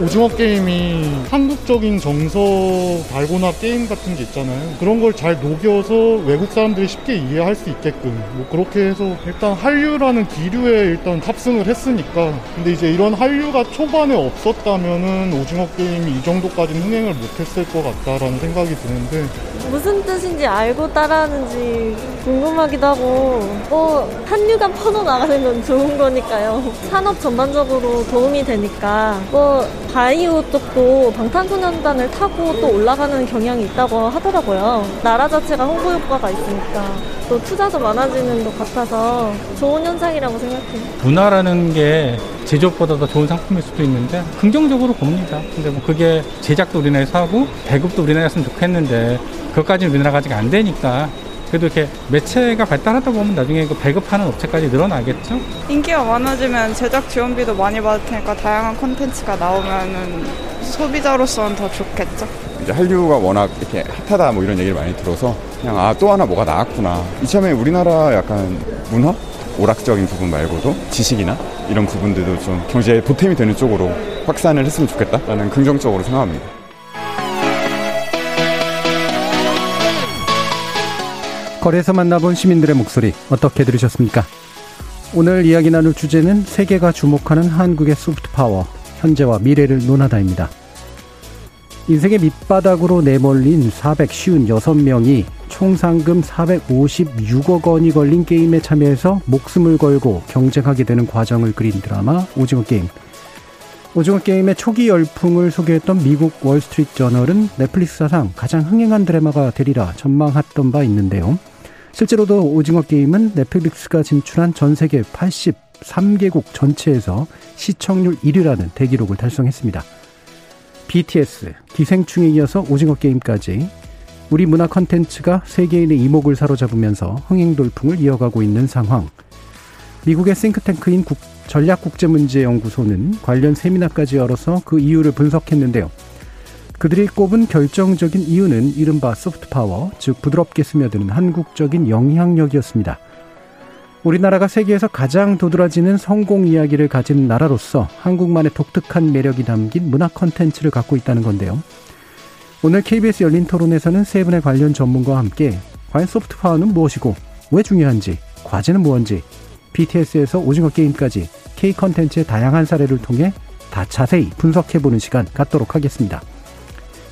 오징어 게임이 한국적인 정서 발고나 게임 같은 게 있잖아요. 그런 걸 잘 녹여서 외국 사람들이 쉽게 이해할 수 있게끔. 뭐 그렇게 해서 일단 한류라는 기류에 일단 탑승을 했으니까. 근데 이제 이런 한류가 초반에 없었다면은 오징어 게임이 이 정도까지는 흥행을 못했을 것 같다라는 생각이 드는데. 무슨 뜻인지 알고 따라하는지 궁금하기도 하고. 뭐 한류가 퍼져나가는 건 좋은 거니까요. 산업 전반적으로 도움이 되니까. 뭐 바이오 쪽도 방탄소년단을 타고 또 올라가는 경향이 있다고 하더라고요. 나라 자체가 홍보 효과가 있으니까 또 투자도 많아지는 것 같아서 좋은 현상이라고 생각해요. 문화라는 게 제조업보다 더 좋은 상품일 수도 있는데 긍정적으로 봅니다. 근데 뭐 그게 제작도 우리나라에서 하고 배급도 우리나라에 했으면 좋겠는데 그것까지는 우리나라가 아직 안 되니까 그래도 이렇게 매체가 발달하다 보면 나중에 그 배급하는 업체까지 늘어나겠죠? 인기가 많아지면 제작 지원비도 많이 받을 테니까 다양한 콘텐츠가 나오면은 소비자로서는 더 좋겠죠. 이제 한류가 워낙 이렇게 핫하다 뭐 이런 얘기를 많이 들어서 그냥 아 또 하나 뭐가 나왔구나. 이참에 우리나라 약간 문화? 오락적인 부분 말고도 지식이나 이런 부분들도 좀 경제에 보탬이 되는 쪽으로 확산을 했으면 좋겠다라는 긍정적으로 생각합니다. 거리에서 만나본 시민들의 목소리 어떻게 들으셨습니까? 오늘 이야기 나눌 주제는 세계가 주목하는 한국의 soft power, 현재와 미래를 논하다입니다. 인생의 밑바닥으로 내몰린 456명이 총 상금 456억 원이 걸린 게임에 참여해서 목숨을 걸고 경쟁하게 되는 과정을 그린 드라마 오징어 게임. 오징어 게임의 초기 열풍을 소개했던 미국 월스트리트 저널은 넷플릭스 사상 가장 흥행한 드라마가 되리라 전망했던 바 있는데요. 실제로도 오징어 게임은 넷플릭스가 진출한 전 세계 83개국 전체에서 시청률 1위라는 대기록을 달성했습니다. BTS, 기생충에 이어서 오징어 게임까지 우리 문화 컨텐츠가 세계인의 이목을 사로잡으면서 흥행 돌풍을 이어가고 있는 상황. 미국의 싱크탱크인 국, 전략국제문제연구소는 관련 세미나까지 열어서 그 이유를 분석했는데요. 그들이 꼽은 결정적인 이유는 이른바 soft power, 즉 부드럽게 스며드는 한국적인 영향력이었습니다. 우리나라가 세계에서 가장 도드라지는 성공 이야기를 가진 나라로서 한국만의 독특한 매력이 담긴 문화 컨텐츠를 갖고 있다는 건데요. 오늘 KBS 열린 토론에서는 세 분의 관련 전문가와 함께 과연 soft power는 무엇이고 왜 중요한지, 과제는 무엇인지, BTS에서 오징어 게임까지 K 컨텐츠의 다양한 사례를 통해 다 자세히 분석해보는 시간 갖도록 하겠습니다.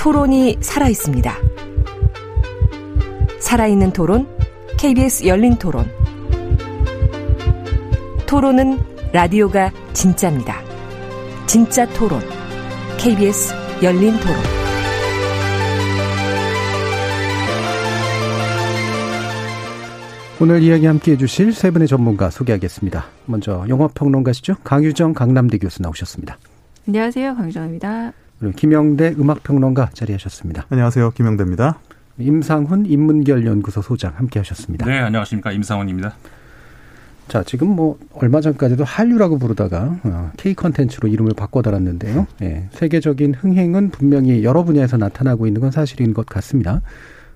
토론이 살아 있습니다. 살아있는 토론, KBS 열린 토론. 토론은 라디오가 진짜입니다. 진짜 토론, KBS 열린 토론. 오늘 이야기 함께 해주실 세 분의 전문가 소개하겠습니다. 먼저 영화평론가시죠. 강유정 강남대 교수 나오셨습니다. 안녕하세요. 강유정입니다. 그리고 김영대 음악평론가 자리하셨습니다. 안녕하세요. 김영대입니다. 임상훈 인문결 연구소 소장 함께 하셨습니다. 네, 안녕하십니까. 임상훈입니다. 자, 지금 뭐 얼마 전까지도 한류라고 부르다가 어, K 컨텐츠로 이름을 바꿔 달았는데요. 예, 세계적인 흥행은 분명히 여러 분야에서 나타나고 있는 건 사실인 것 같습니다.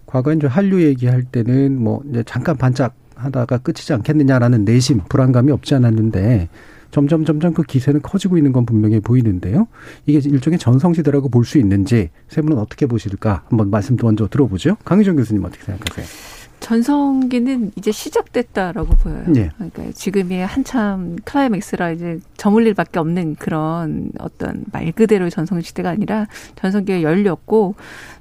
과거에 이제 한류 얘기할 때는 뭐 이제 잠깐 반짝 하다가 끝이지 않겠느냐라는 내심 불안감이 없지 않았는데 점점 점점 그 기세는 커지고 있는 건 분명해 보이는데요. 이게 일종의 전성시대라고 볼 수 있는지 세 분은 어떻게 보실까 한번 말씀 도 먼저 들어보죠. 강희정 교수님 어떻게 생각하세요? 전성기는 이제 시작됐다라고 보여요. 예. 그러니까 지금이 한참 클라이맥스라 이제 저물 일밖에 없는 그런 어떤 말 그대로의 전성 시대가 아니라 전성기가 열렸고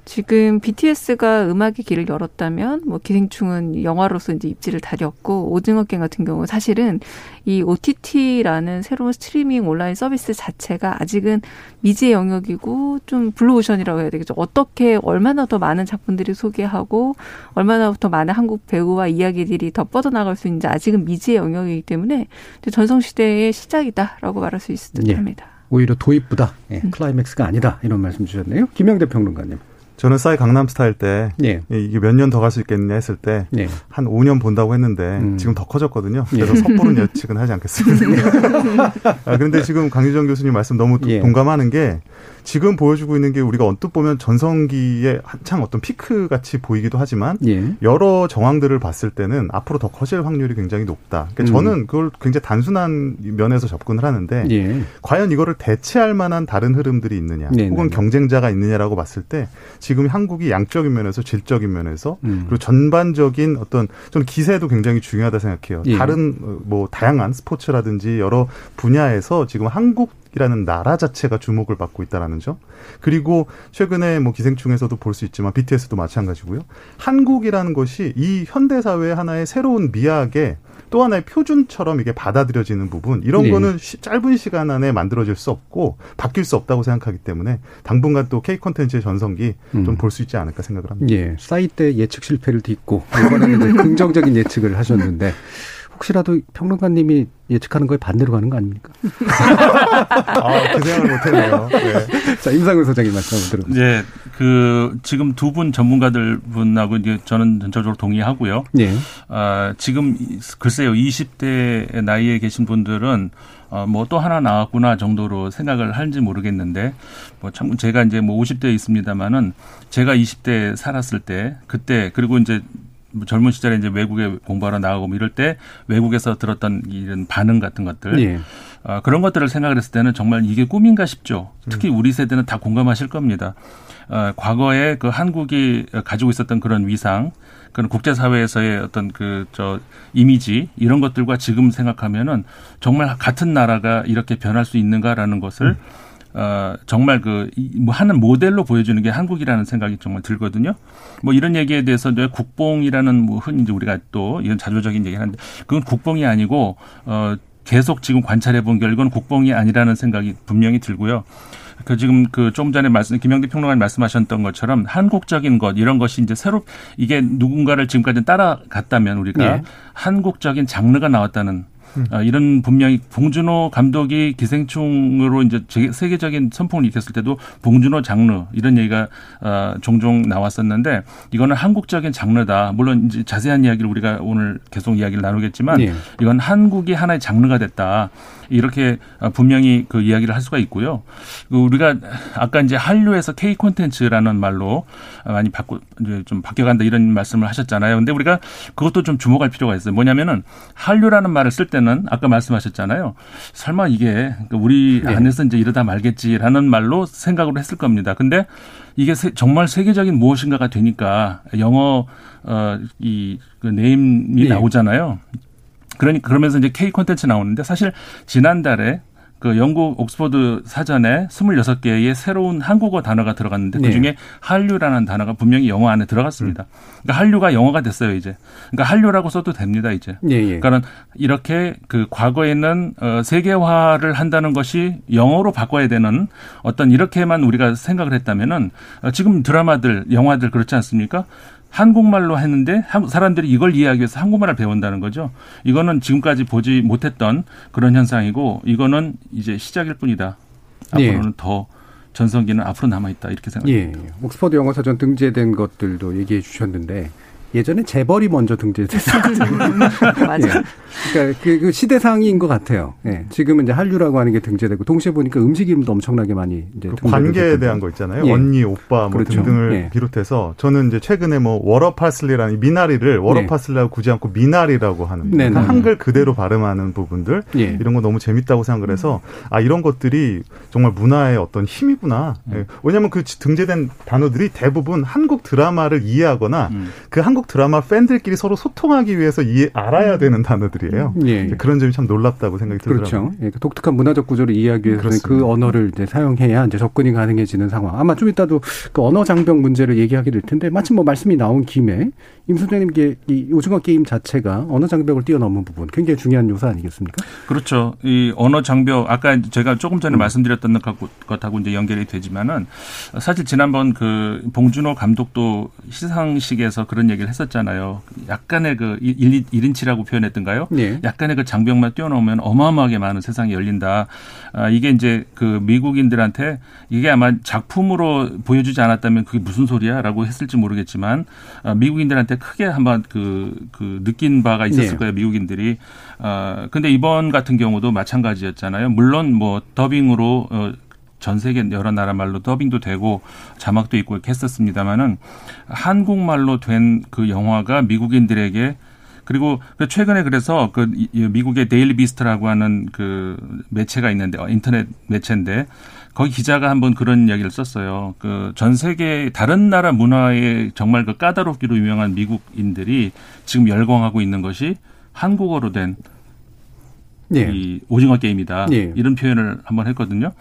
지금 BTS가 음악의 길을 열었다면 뭐 기생충은 영화로서 이제 입지를 다렸고 오징어 게임 같은 경우 사실은 이 OTT라는 새로운 스트리밍 온라인 서비스 자체가 아직은 미지의 영역이고 좀 blue ocean이라고 해야 되겠죠. 어떻게 얼마나 더 많은 작품들이 소개하고 얼마나 더 많은 한국 배우와 이야기들이 더 뻗어나갈 수 있는지 아직은 미지의 영역이기 때문에 전성 시대의 시작이다라고 말할 수 있을 듯합니다. 예. 오히려 도입부다. 예. 클라이맥스가 아니다. 이런 말씀 주셨네요. 김영대 평론가님. 저는 싸이 강남 스타일 때 예. 이게 몇 년 더 갈 수 있겠냐 했을 때 예. 한 5년 본다고 했는데 음. 지금 더 커졌거든요. 그래서 예. 섣부른 예측은 하지 않겠습니다. 아, 그런데 지금 강유정 교수님 말씀 너무 도- 예. 동감하는 게 지금 보여주고 있는 게 우리가 언뜻 보면 전성기의 한창 어떤 피크 같이 보이기도 하지만 예. 여러 정황들을 봤을 때는 앞으로 더 커질 확률이 굉장히 높다. 그러니까 음. 저는 그걸 굉장히 단순한 면에서 접근을 하는데 예. 과연 이거를 대체할 만한 다른 흐름들이 있느냐, 네네네. 혹은 경쟁자가 있느냐라고 봤을 때 지금 한국이 양적인 면에서 질적인 면에서 음. 그리고 전반적인 어떤 저는 기세도 굉장히 중요하다 생각해요. 예. 다른 어, 뭐 다양한 스포츠라든지 여러 분야에서 지금 한국 이라는 나라 자체가 주목을 받고 있다라는 점. 그리고 최근에 뭐 기생충에서도 볼 수 있지만 BTS도 마찬가지고요. 한국이라는 것이 이 현대 사회의 하나의 새로운 미학의 또 하나의 표준처럼 이게 받아들여지는 부분 이런 네. 거는 시- 짧은 시간 안에 만들어질 수 없고 바뀔 수 없다고 생각하기 때문에 당분간 또 K 콘텐츠의 전성기 음. 좀볼 수 있지 않을까 생각을 합니다. 예. 싸이 때 예측 실패를 딛고 이번에는 긍정적인 예측을 하셨는데 혹시라도 평론가님이 예측하는 거에 반대로 가는 거 아닙니까? 아, 그 생각을 못했네요. 네. 자, 임상훈 소장님 말씀 한번 들어보세요. 네, 그 지금 두 분 전문가들 분하고 이제 저는 전적으로 동의하고요. 예. 아, 지금 이- 글쎄요, 20대 나이에 계신 분들은 어, 뭐 또 하나 나왔구나 정도로 생각을 하는지 모르겠는데 뭐 참 제가 이제 뭐 50대에 있습니다만은 제가 20대 살았을 때 그때 그리고 이제 뭐 젊은 시절에 이제 외국에 공부하러 나가고 뭐 이럴 때 외국에서 들었던 이런 반응 같은 것들 예. 어, 그런 것들을 생각을 했을 때는 정말 이게 꿈인가 싶죠. 특히 우리 세대는 다 공감하실 겁니다. 어, 과거에 그 한국이 가지고 있었던 그런 위상, 그런 국제사회에서의 어떤 그, 저, 이미지, 이런 것들과 지금 생각하면은 정말 같은 나라가 이렇게 변할 수 있는가라는 것을 어, 정말 그, 이- 뭐 하는 모델로 보여주는 게 한국이라는 생각이 정말 들거든요. 뭐 이런 얘기에 대해서 이제 국뽕이라는 뭐 흔히 이제 우리가 또 이런 자조적인 얘기를 하는데 그건 국뽕이 아니고, 어, 계속 지금 관찰해 본 결과는 국뽕이 아니라는 생각이 분명히 들고요. 그 지금 그좀 전에 말씀 김영대 평론가님 말씀하셨던 것처럼 한국적인 것 이런 것이 이제 새로 이게 누군가를 지금까지 따라갔다면 우리가 예. 한국적인 장르가 나왔다는 어, 이런 분명히 봉준호 감독이 기생충으로 이제 제- 세계적인 선풍을 일으켰을 때도 봉준호 장르 이런 얘기가 어, 종종 나왔었는데 이거는 한국적인 장르다. 물론 이제 자세한 이야기를 우리가 오늘 계속 이야기를 나누겠지만 예. 이건 한국이 하나의 장르가 됐다. 이렇게 어, 분명히 그 이야기를 할 수가 있고요. 그 우리가 아까 이제 한류에서 K 콘텐츠라는 말로 많이 바꾸 이제 좀 바뀌어간다 이런 말씀을 하셨잖아요. 근데 우리가 그것도 좀 주목할 필요가 있어요. 뭐냐면은 한류라는 말을 쓸 때는 아까 말씀하셨잖아요. 설마 이게 우리 네. 안에서 이제 이러다 말겠지라는 말로 생각을 했을 겁니다. 근데 이게 세- 정말 세계적인 무엇인가가 되니까 영어 어이 그 네임이 네. 나오잖아요. 그러니 그러면서 이제 K 콘텐츠 나오는데 사실 지난달에 그 영국 옥스퍼드 사전에 26개의 새로운 한국어 단어가 들어갔는데 네. 그중에 한류라는 단어가 분명히 영어 안에 들어갔습니다. 그러니까 한류가 영어가 됐어요, 이제. 그러니까 한류라고 써도 됩니다, 이제. 예, 예. 그러니까 이렇게 그 과거에는 어 세계화를 한다는 것이 영어로 바꿔야 되는 어떤 이렇게만 우리가 생각을 했다면은 어, 지금 드라마들, 영화들 그렇지 않습니까? 한국말로 했는데 사람들이 이걸 이해하기 위해서 한국말을 배운다는 거죠. 이거는 지금까지 보지 못했던 그런 현상이고 이거는 이제 시작일 뿐이다. 예. 앞으로는 더 전성기는 앞으로 남아 있다 이렇게 생각합니다. 예. 옥스퍼드 영어 사전 등재된 것들도 얘기해 주셨는데 예전에 재벌이 먼저 등재됐었거든요. 맞아요. 예. 그러니까 그, 그 시대상인 것 같아요. 예. 지금은 이제 한류라고 하는 게 등재되고 동시에 보니까 음식 이름도 엄청나게 많이 이제 그 관계에. 대한 거 있잖아요. 예. 언니, 오빠 뭐 그렇죠. 등등을 예. 비롯해서 저는 이제 최근에 뭐 워러 파슬리라는 미나리를 워러 네. 파슬리라고 굳이 않고 미나리라고 하는 네, 그러니까 네. 한글 그대로 발음하는 부분들 예. 이런 거 너무 재밌다고 생각을 해서 아 이런 것들이 정말 문화의 어떤 힘이구나. 음. 예. 왜냐하면 그 등재된 단어들이 대부분 한국 드라마를 이해하거나 음. 그 한국 한국 드라마 팬들끼리 서로 소통하기 위해서 이해 알아야 되는 단어들이에요. 예. 그런 점이 참 놀랍다고 생각이 들더라고요. 그렇죠. 예, 독특한 문화적 구조를 이해하기 위해서는 그 언어를 이제 사용해야 이제 접근이 가능해지는 상황. 아마 좀 이따도 그 언어 장벽 문제를 얘기하게 될 텐데 마침 뭐 말씀이 나온 김에 임 소장님께 이 오징어 게임 자체가 언어 장벽을 뛰어넘은 부분 굉장히 중요한 요소 아니겠습니까? 그렇죠. 이 언어 장벽 아까 제가 조금 전에 음. 말씀드렸던 것하고 이제 연결이 되지만은 사실 지난번 그 봉준호 감독도 시상식에서 그런 얘기를 했었잖아요. 약간의 그 1, 1인치라고 표현했던가요? 네. 약간의 그 장벽만 뛰어넘으면 어마어마하게 많은 세상이 열린다. 아, 이게 이제 그 미국인들한테 이게 아마 작품으로 보여주지 않았다면 그게 무슨 소리야 라고 했을지 모르겠지만 아, 미국인들한테 크게 한번 그, 그 느낀 바가 있었을 네. 거예요. 미국인들이. 아, 근데 이번 같은 경우도 마찬가지였잖아요. 물론 뭐 더빙으로 어, 전 세계 여러 나라 말로 더빙도 되고 자막도 있고 이렇게 했었습니다마는 한국말로 된 그 영화가 미국인들에게 그리고 그 최근에 그래서 그 미국의 데일리 비스트라고 하는 그 매체가 있는데 어, 인터넷 매체인데 거기 기자가 한번 그런 이야기를 썼어요. 그 전 세계 다른 나라 문화에 정말 그 까다롭기로 유명한 미국인들이 지금 열광하고 있는 것이 한국어로 된 예. 이 오징어 게임이다. 예. 이런 표현을 한번 했거든요.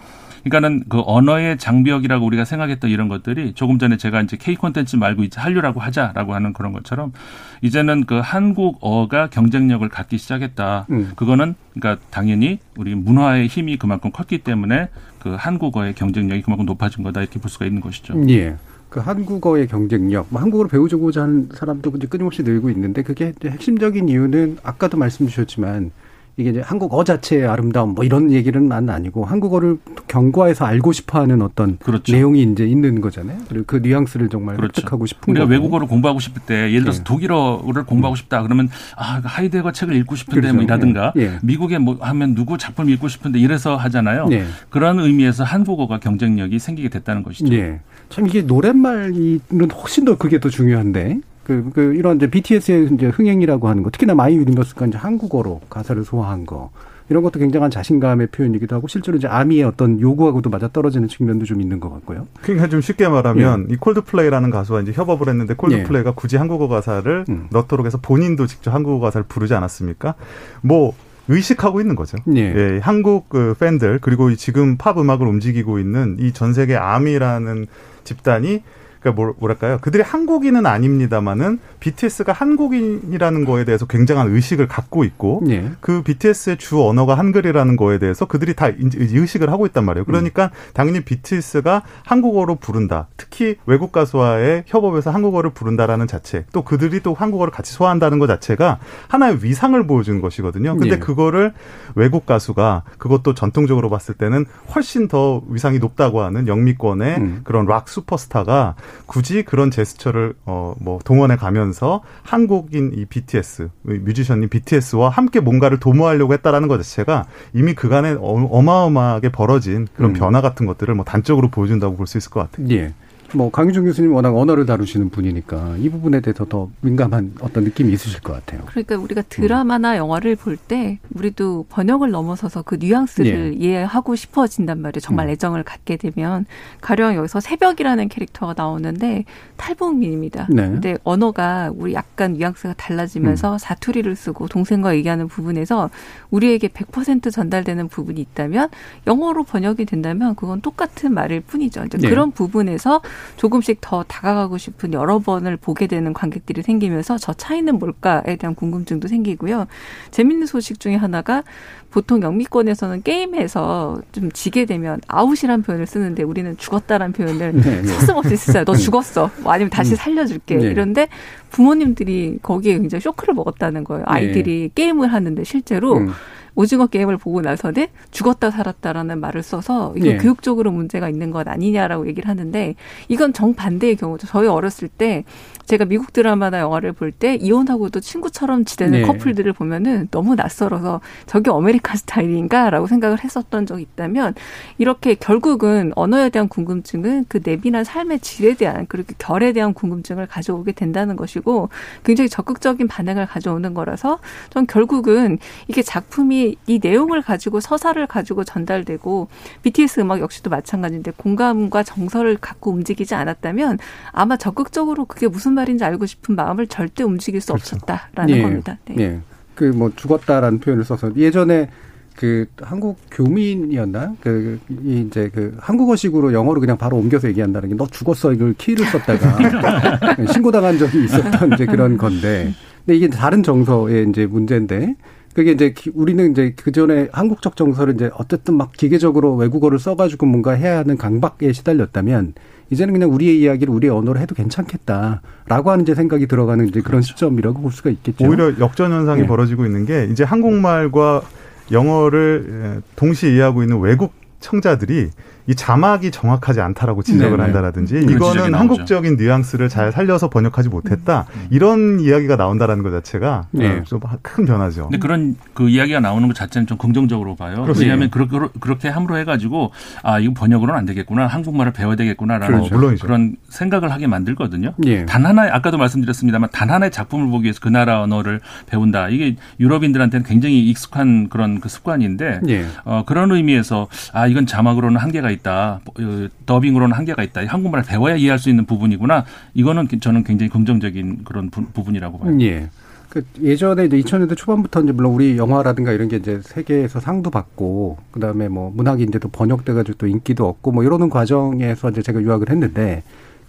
그러니까는 그 언어의 장벽이라고 우리가 생각했던 이런 것들이 조금 전에 제가 이제 K 콘텐츠 말고 이제 한류라고 하자라고 하는 그런 것처럼 이제는 그 한국어가 경쟁력을 갖기 시작했다. 음. 그거는 그러니까 당연히 우리 문화의 힘이 그만큼 컸기 때문에 그 한국어의 경쟁력이 그만큼 높아진 거다 이렇게 볼 수가 있는 것이죠. 예. 그 한국어의 경쟁력, 뭐 한국어를 배우고자 하는 사람도 이제 끊임없이 늘고 있는데 그게 핵심적인 이유는 아까도 말씀 주셨지만 이게 이제 한국어 자체의 아름다움 뭐 이런 얘기는 아니고 한국어를 경과해서 알고 싶어하는 어떤 그렇죠. 내용이 이제 있는 거잖아요. 그리고 그 뉘앙스를 정말 그렇죠. 획득하고 싶은 우리가. 외국어를 공부하고 싶을 때 예를 들어서 예. 독일어를 공부하고 싶다 그러면 아그 하이데거 책을 읽고 싶은데 그렇죠. 뭐 이라든가 예. 예. 미국에 뭐 하면 누구 작품 읽고 싶은데 이래서 하잖아요. 예. 그런 의미에서 한국어가 경쟁력이 생기게 됐다는 것이죠. 예. 참 이게 노랫말이 훨씬 더 그게 더 중요한데 그, 그, 이런 이제 BTS의 이제 흥행이라고 하는 거, 특히나 My Universe가 이제 한국어로 가사를 소화한 거, 이런 것도 굉장한 자신감의 표현이기도 하고 실제로 이제 아미의 어떤 요구하고도 맞아 떨어지는 측면도 좀 있는 것 같고요. 그러니까 좀 쉽게 말하면 예. 이 콜드플레이라는 가수와 이제 협업을 했는데 콜드플레이가 예. 굳이 한국어 가사를 음. 넣도록 해서 본인도 직접 한국어 가사를 부르지 않았습니까? 뭐 의식하고 있는 거죠. 예. 예 한국 그 팬들 그리고 지금 팝 음악을 움직이고 있는 이 전 세계 아미라는 집단이 그러니까 뭐랄까요? 그들이 한국인은 아닙니다만은 BTS가 한국인이라는 거에 대해서 굉장한 의식을 갖고 있고 예. 그 BTS의 주 언어가 한글이라는 거에 대해서 그들이 다 의식을 하고 있단 말이에요. 그러니까 음. 당연히 BTS가 한국어로 부른다. 특히 외국 가수와의 협업에서 한국어를 부른다라는 자체, 또 그들이 또 한국어를 같이 소화한다는 것 자체가 하나의 위상을 보여준 것이거든요. 근데 예. 그거를 외국 가수가 그것도 전통적으로 봤을 때는 훨씬 더 위상이 높다고 하는 영미권의 음. 그런 락 슈퍼스타가 굳이 그런 제스처를 어 뭐 동원해 가면서 한국인 이 BTS 뮤지션인 BTS와 함께 뭔가를 도모하려고 했다라는 것 자체가 이미 그간에 어, 어마어마하게 벌어진 그런 음. 변화 같은 것들을 뭐 단적으로 보여준다고 볼 수 있을 것 같아요. 예. 뭐 강유정 교수님 워낙 언어를 다루시는 분이니까 이 부분에 대해서 더 민감한 어떤 느낌이 있으실 것 같아요. 그러니까 우리가 드라마나 음. 영화를 볼 때 우리도 번역을 넘어서서 그 뉘앙스를 예. 이해하고 싶어진단 말이에요. 정말 음. 애정을 갖게 되면 가령 여기서 새벽이라는 캐릭터가 나오는데 탈북민입니다. 네. 근데 언어가 우리 약간 뉘앙스가 달라지면서 음. 사투리를 쓰고 동생과 얘기하는 부분에서 우리에게 100% 전달되는 부분이 있다면 영어로 번역이 된다면 그건 똑같은 말일 뿐이죠. 이제 네. 그런 부분에서 조금씩 더 다가가고 싶은 여러 번을 보게 되는 관객들이 생기면서 저 차이는 뭘까에 대한 궁금증도 생기고요. 재밌는 소식 중에 하나가 보통 영미권에서는 게임에서 좀 지게 되면 아웃이란 표현을 쓰는데 우리는 죽었다란 표현을 네, 네. 서슴없이 쓰어요. 너 죽었어. 뭐 아니면 다시 음. 살려줄게. 네. 이런데 부모님들이 거기에 굉장히 쇼크를 먹었다는 거예요. 아이들이 네. 게임을 하는데 실제로 음. 오징어 게임을 보고 나서는 죽었다 살았다라는 말을 써서 이거 예. 교육적으로 문제가 있는 것 아니냐라고 얘기를 하는데 이건 정반대의 경우죠. 저희 어렸을 때 제가 미국 드라마나 영화를 볼 때 이혼하고도 친구처럼 지내는 네. 커플들을 보면은 너무 낯설어서 저게 American style인가라고 생각을 했었던 적이 있다면 이렇게 결국은 언어에 대한 궁금증은 그 내비나 삶의 질에 대한 그리고 결에 대한 궁금증을 가져오게 된다는 것이고 굉장히 적극적인 반응을 가져오는 거라서 전 결국은 이게 작품이 이, 이 내용을 가지고 서사를 가지고 전달되고 BTS 음악 역시도 마찬가지인데 공감과 정서를 갖고 움직이지 않았다면 아마 적극적으로 그게 무슨 말인지 알고 싶은 마음을 절대 움직일 수 그렇죠. 없었다라는 예. 겁니다. 네. 예. 그 뭐 죽었다라는 표현을 써서 예전에 그 한국 교민이었나 그 이제 그 한국어식으로 영어로 그냥 바로 옮겨서 얘기한다는 게 너 죽었어 이걸 키를 썼다가 신고당한 적이 있었던 이제 그런 건데 근데 이게 다른 정서의 이제 문제인데 그게 이제 우리는 이제 그 전에 한국적 정서를 이제 어쨌든 막 기계적으로 외국어를 써가지고 뭔가 해야 하는 강박에 시달렸다면 이제는 그냥 우리의 이야기를 우리의 언어로 해도 괜찮겠다라고 하는 이제 생각이 들어가는 이제 그런 시점이라고 볼 수가 있겠죠. 오히려 역전 현상이 네. 벌어지고 있는 게 이제 한국말과 영어를 동시에 이해하고 있는 외국 청자들이 이 자막이 정확하지 않다라고 지적을 네네. 한다라든지 음, 이거는 한국적인 뉘앙스를 잘 살려서 번역하지 못했다 음. 이런 이야기가 나온다라는 것 자체가 네. 좀큰 변화죠. 근데 그런 그 이야기가 나오는 것 자체는 좀 긍정적으로 봐요. 그렇습니다. 왜냐하면 그렇게 그렇게 함으로 해가지고 아 이거 번역으로는 안 되겠구나 한국말을 배워야 되겠구나라는 그렇죠. 그런 생각을 하게 만들거든요. 예. 단 하나의 아까도 말씀드렸습니다만 단 하나의 작품을 보기 위해서 그 나라 언어를 배운다. 이게 유럽인들한테는 굉장히 익숙한 그런 그 습관인데 예. 어, 그런 의미에서 아 이건 자막으로는 한계가 있다. 어, 더빙으로는 한계가 있다. 한국말을 배워야 이해할 수 있는 부분이구나. 이거는 저는 굉장히 긍정적인 그런 부, 분이라고 봐요. 예. 그 예전에 이제 2000년대 초반부터 이제 물론 우리 영화라든가 이런 게 이제 세계에서 상도 받고 그다음에 뭐 문학이 이제 또 번역돼 가지고 또 인기도 얻고 뭐 이러는 과정에서 이제 제가 유학을 했는데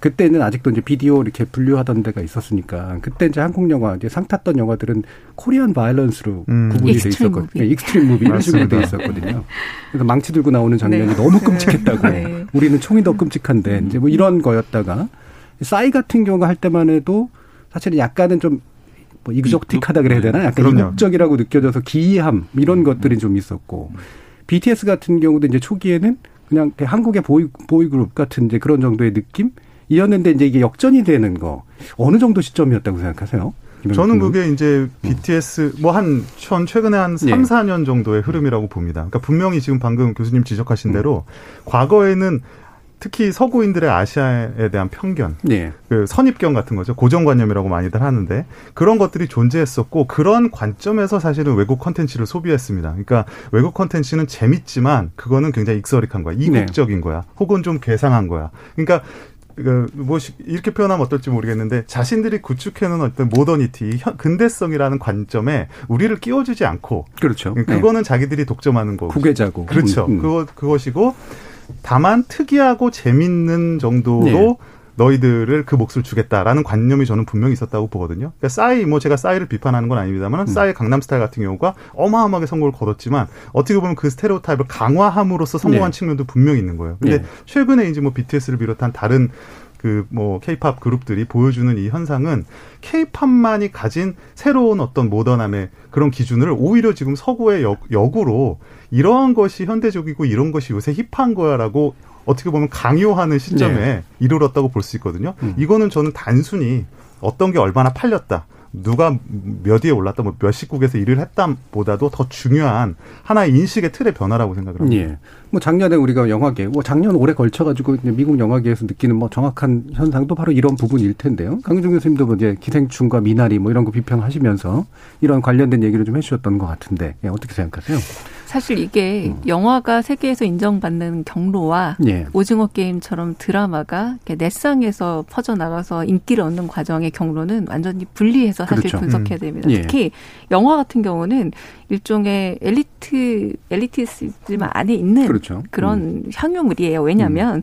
그때는 아직도 이제 비디오 이렇게 분류하던 데가 있었으니까 그때 이제 한국 영화 이제 상 탔던 영화들은 Korean violence로 음. 구분이 돼 있었거든요. 네, extreme movie 이런 식으로 돼 있었거든요. 그래서 망치 들고 나오는 장면이 네. 너무 끔찍했다고. 네. 우리는 총이 더 끔찍한데 이제 뭐 이런 거였다가 싸이 같은 경우가 할 때만 해도 사실은 약간은 좀뭐 이그적틱하다 그래야 되나? 약간 그럼요. 이국적이라고 느껴져서 기이함 이런 음. 것들이 좀 있었고 BTS 같은 경우도 이제 초기에는 그냥 한국의 boy boy group 같은 이제 그런 정도의 느낌 이었는데 이제 이게 역전이 되는 거 어느 정도 시점이었다고 생각하세요? 저는 그게 이제 BTS 뭐한 최근에 한 3, 예. 4년 정도의 흐름이라고 봅니다. 그러니까 분명히 지금 방금 교수님 지적하신 음. 대로 과거에는 특히 서구인들의 아시아에 대한 편견, 예. 그 선입견 같은 거죠. 고정관념이라고 많이들 하는데 그런 것들이 존재했었고 그런 관점에서 사실은 외국 컨텐츠를 소비했습니다. 그러니까 외국 컨텐츠는 재밌지만 그거는 굉장히 익서릭한 거야, 이국적인 네. 거야, 혹은 좀 괴상한 거야. 그러니까 그 뭐 이렇게 표현하면 어떨지 모르겠는데 자신들이 구축해놓은 어떤 모더니티, 근대성이라는 관점에 우리를 끼워주지 않고 그렇죠. 그거는 네. 자기들이 독점하는 거고 구계자고 그렇죠. 음, 음. 그거 그것이고 다만 특이하고 재밌는 정도로 네. 너희들을 그 몫을 주겠다라는 관념이 저는 분명히 있었다고 보거든요. 그러니까 싸이 뭐 제가 싸이를 비판하는 건 아닙니다만 음. 싸이 강남 스타일 같은 경우가 어마어마하게 성공을 거뒀지만 어떻게 보면 그 스테레오타입을 강화함으로써 성공한 네. 측면도 분명히 있는 거예요. 근데 네. 최근에 이제 뭐 BTS를 비롯한 다른 그뭐 케이팝 그룹들이 보여주는 이 현상은 케이팝만이 가진 새로운 어떤 모던함의 그런 기준을 오히려 지금 서구의 역, 역으로 이러한 것이 현대적이고 이런 것이 요새 힙한 거야라고 어떻게 보면 강요하는 시점에 네. 이르렀다고 볼 수 있거든요. 음. 이거는 저는 단순히 어떤 게 얼마나 팔렸다. 누가 몇 위에 올랐다, 뭐몇 식국에서 일을 했다보다도 더 중요한 하나의 인식의 틀의 변화라고 생각을 합니다. 예. 뭐 작년에 우리가 영화계, 뭐 작년 올해 걸쳐가지고 미국 영화계에서 느끼는 뭐 정확한 현상도 바로 이런 부분일 텐데요. 강준 교수님도 뭐 이제 기생충과 미나리 뭐 이런 거 비평하시면서 이런 관련된 얘기를 좀 해주셨던 것 같은데 예, 어떻게 생각하세요? 사실 이게 음. 영화가 세계에서 인정받는 경로와 예. 오징어 게임처럼 드라마가 넷상에서 퍼져나가서 인기를 얻는 과정의 경로는 완전히 분리해서 사실 그렇죠. 분석해야 음. 됩니다. 음. 특히 영화 같은 경우는 일종의 엘리트 엘리티즘 안에 있는 그렇죠. 그런 음. 향유물이에요. 왜냐하면 음.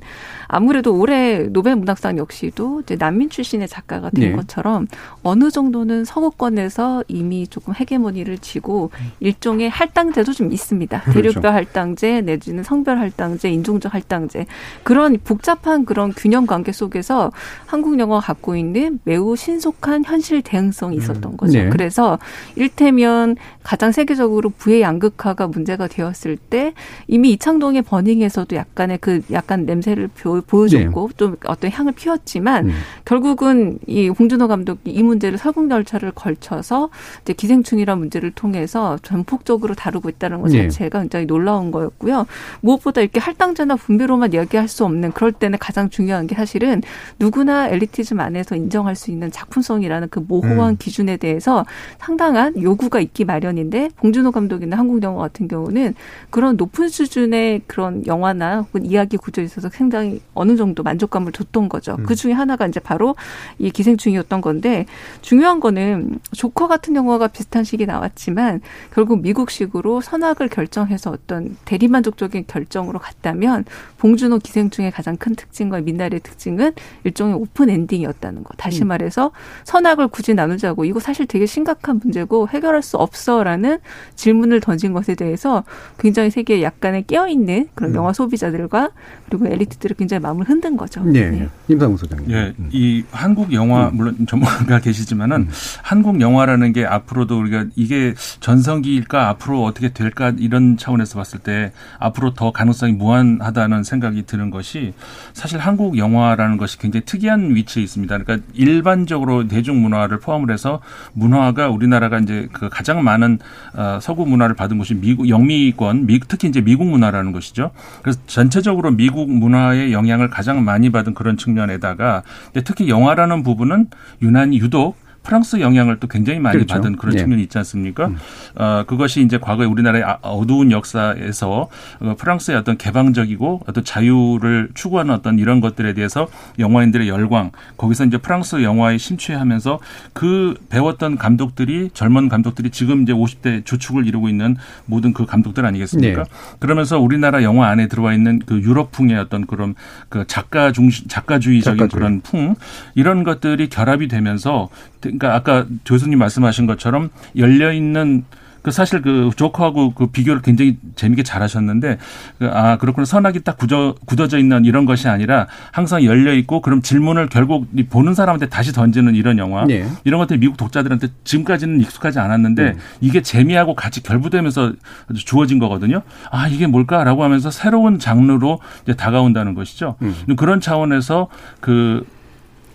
아무래도 올해 노벨 문학상 역시도 이제 난민 출신의 작가가 된 네. 것처럼 어느 정도는 서구권에서 이미 조금 헤게모니를 쥐고 일종의 할당제도 좀 있습니다. 그렇죠. 대륙별 할당제 내지는 성별 할당제, 인종적 할당제 그런 복잡한 그런 균형 관계 속에서 한국 영화가 갖고 있는 매우 신속한 현실 대응성이 있었던 음. 거죠. 네. 그래서 일테면 가장 세계 세계적으로 부의 양극화가 문제가 되었을 때 이미 이창동의 버닝에서도 약간의 그 약간 냄새를 보여줬고 네. 좀 어떤 향을 피웠지만 음. 결국은 이 홍준호 감독이 이 문제를 설국 열차를 걸쳐서 이제 기생충이란 문제를 통해서 전폭적으로 다루고 있다는 것 네. 자체가 네. 굉장히 놀라운 거였고요. 무엇보다 이렇게 할당제나 분배로만 이야기할 수 없는 그럴 때는 가장 중요한 게 사실은 누구나 엘리티즘 안에서 인정할 수 있는 작품성이라는 그 모호한 음. 기준에 대해서 상당한 요구가 있기 마련인데 봉준호 감독이나 한국 영화 같은 경우는 그런 높은 수준의 그런 영화나 혹은 이야기 구조에 있어서 굉장히 어느 정도 만족감을 줬던 거죠. 음. 그 중에 하나가 이제 바로 이 기생충이었던 건데 중요한 거는 조커 같은 영화가 비슷한 시기에 나왔지만 결국 미국식으로 선악을 결 정해서 어떤 대리만족적인 결정으로 갔다면 봉준호 기생충의 가장 큰 특징과 민날의 특징은 일종의 오픈 엔딩이었다는 거. 다시 음. 말해서 선악을 굳이 나누자고 이거 사실 되게 심각한 문제고 해결할 수 없어라는 질문을 던진 것에 대해서 굉장히 세계에 약간의 깨어있는 그런 음. 영화 소비자들과 그리고 엘리트들을 굉장히 마음을 흔든 거죠. 네. 네. 임상우 소장님. 예. 음. 이 한국 영화 음. 물론 전문가 계시지만은 음. 한국 영화라는 게 앞으로도 우리가 이게 전성기일까 앞으로 어떻게 될까 이런 차원에서 봤을 때 앞으로 더 가능성이 무한하다는 생각이 드는 것이 사실 한국 영화라는 것이 굉장히 특이한 위치에 있습니다. 그러니까 일반적으로 대중문화를 포함을 해서 문화가 우리나라가 이제 그 가장 많은 어, 서구 문화를 받은 곳이 미국 영미권, 미, 특히 이제 미국 문화라는 것이죠. 그래서 전체적으로 미국 문화의 영향을 가장 많이 받은 그런 측면에다가 특히 영화라는 부분은 유난히 유독 프랑스 영향을 또 굉장히 많이 그렇죠. 받은 그런 예. 측면이 있지 않습니까? 음. 어, 그것이 이제 과거에 우리나라의 아, 어두운 역사에서 어, 프랑스의 어떤 개방적이고 어떤 자유를 추구하는 어떤 이런 것들에 대해서 영화인들의 열광, 거기서 이제 프랑스 영화에 심취하면서 그 배웠던 감독들이 젊은 감독들이 지금 이제 50대 주축을 이루고 있는 모든 그 감독들 아니겠습니까? 네. 그러면서 우리나라 영화 안에 들어와 있는 그 유럽풍의 어떤 그런 그 작가 중심, 작가주의적인 작가주의. 그런 풍 이런 것들이 결합이 되면서 그러니까 아까 교수님 말씀하신 것처럼 열려 있는 그 사실 그 조커하고 그 비교를 굉장히 재미있게 잘하셨는데 그아 그렇구나 선악이 딱 굳어 굳어져 있는 이런 것이 아니라 항상 열려 있고 그럼 질문을 결국 보는 사람한테 다시 던지는 이런 영화 네. 이런 것들이 미국 독자들한테 지금까지는 익숙하지 않았는데 네. 이게 재미하고 같이 결부되면서 주어진 거거든요. 아 이게 뭘까라고 하면서 새로운 장르로 이제 다가온다는 것이죠. 음. 그런 차원에서 그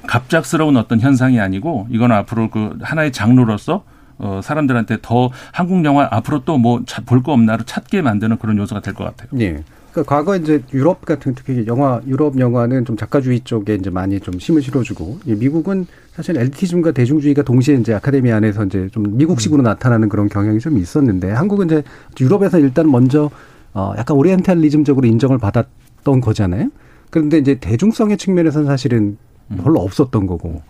갑작스러운 어떤 현상이 아니고 이건 앞으로 그 하나의 장르로서 어, 사람들한테 더 한국 영화 앞으로 또 뭐 볼 거 없나로 찾게 만드는 그런 요소가 될 것 같아요. 네. 그러니까 과거 이제 유럽 같은 특히 영화 유럽 영화는 좀 작가주의 쪽에 이제 많이 좀 힘을 실어주고 미국은 사실 엘티즘과 대중주의가 동시에 이제 아카데미 안에서 이제 좀 미국식으로 음. 나타나는 그런 경향이 좀 있었는데 한국은 이제 유럽에서 일단 먼저 어 약간 오리엔탈리즘적으로 인정을 받았던 거잖아요. 그런데 이제 대중성의 측면에서는 사실은 음. 별로 없었던 거고.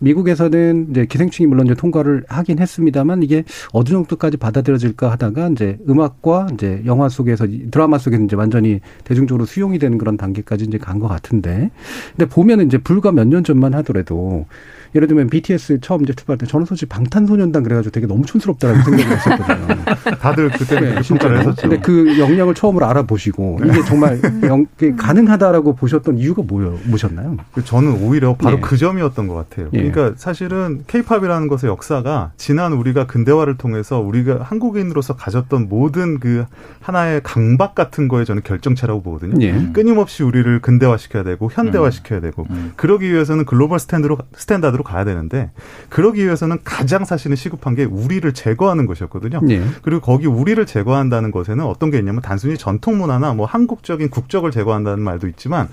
미국에서는 이제 기생충이 물론 이제 통과를 하긴 했습니다만 이게 어느 정도까지 받아들여질까 하다가 이제 음악과 이제 영화 속에서 드라마 속에서 이제 완전히 대중적으로 수용이 되는 그런 단계까지 이제 간 것 같은데. 근데 보면은 이제 불과 몇 년 전만 하더라도 예를 들면 BTS 처음 이제 출발할 때 저는 솔직히 방탄소년단 그래가지고 되게 너무 촌스럽다라는 생각이 했었거든요. 다들 그때 네, 진짜로 했었죠. 근데 그 영향을 처음으로 알아보시고 이게 정말 영, 가능하다라고 보셨던 이유가 뭐요, 뭐셨나요? 그 저는 오히려 바로 네. 그 점이었던 것 같아요. 네. 그러니까 사실은 케이팝이라는 것의 역사가 지난 우리가 근대화를 통해서 우리가 한국인으로서 가졌던 모든 그 하나의 강박 같은 거에 저는 결정체라고 보거든요. 네. 끊임없이 우리를 근대화시켜야 되고 현대화시켜야 되고 음. 그러기 위해서는 global stand로 standard로 가야 되는데 그러기 위해서는 가장 사실은 시급한 게 우리를 제거하는 것이었거든요. 네. 그리고 거기 우리를 제거한다는 것에는 어떤 게 있냐면 단순히 전통 문화나 뭐 한국적인 국적을 제거한다는 말도 있지만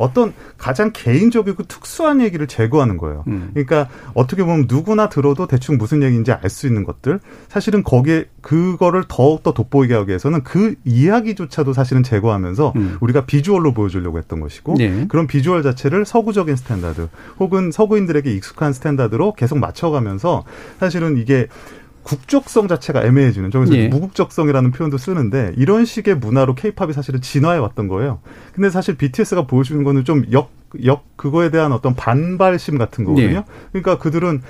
어떤 가장 개인적이고 특수한 얘기를 제거하는 거예요. 음. 그러니까 어떻게 보면 누구나 들어도 대충 무슨 얘기인지 알 수 있는 것들 사실은 거기에 그거를 더욱더 돋보이게 하기 위해서는 그 이야기조차도 사실은 제거하면서 음. 우리가 비주얼로 보여주려고 했던 것이고 네. 그런 비주얼 자체를 서구적인 스탠다드 혹은 서구인들에게 익숙한 스탠다드로 계속 맞춰가면서 사실은 이게 국적성 자체가 애매해지는 저기서 예. 무국적성이라는 표현도 쓰는데 이런 식의 문화로 케이팝이 사실은 진화해 왔던 거예요. 근데 사실 BTS가 보여주는 거는 좀 역 역 그거에 대한 어떤 반발심 같은 거거든요. 예. 그러니까 그들은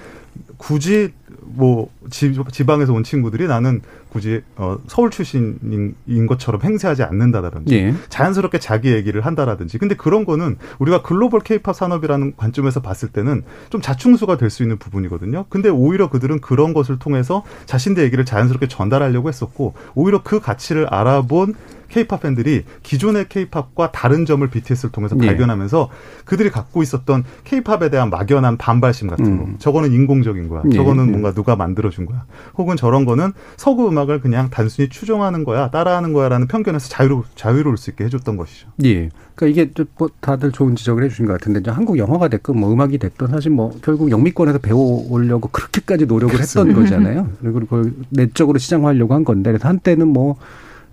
굳이 뭐 지, 지방에서 온 친구들이 나는 굳이 어, 서울 출신인 것처럼 행세하지 않는다라든지 예. 자연스럽게 자기 얘기를 한다라든지 근데 그런 거는 우리가 글로벌 케이팝 산업이라는 관점에서 봤을 때는 좀 자충수가 될 수 있는 부분이거든요. 근데 오히려 그들은 그런 것을 통해서 자신의 얘기를 자연스럽게 전달하려고 했었고 오히려 그 가치를 알아본 케이팝 팬들이 기존의 케이팝과 다른 점을 BTS를 통해서 예. 발견하면서 그들이 갖고 있었던 케이팝에 대한 막연한 반발심 같은 거. 음. 저거는 인공적인 거야. 예. 저거는 예. 뭔가 누가 만들어준 거야. 혹은 저런 거는 서구 음악을 그냥 단순히 추종하는 거야, 따라하는 거야라는 편견에서 자유로 자유로울 수 있게 해줬던 것이죠. 예. 그러니까 이게 좀뭐 다들 좋은 지적을 해주신 것 같은데 이제 한국 영화가 됐건 뭐 음악이 됐건 사실 뭐 결국 영미권에서 배워오려고 그렇게까지 노력을 했던 거잖아요. 그리고 그걸 내적으로 시장화하려고 한 건데 그래서 한때는 뭐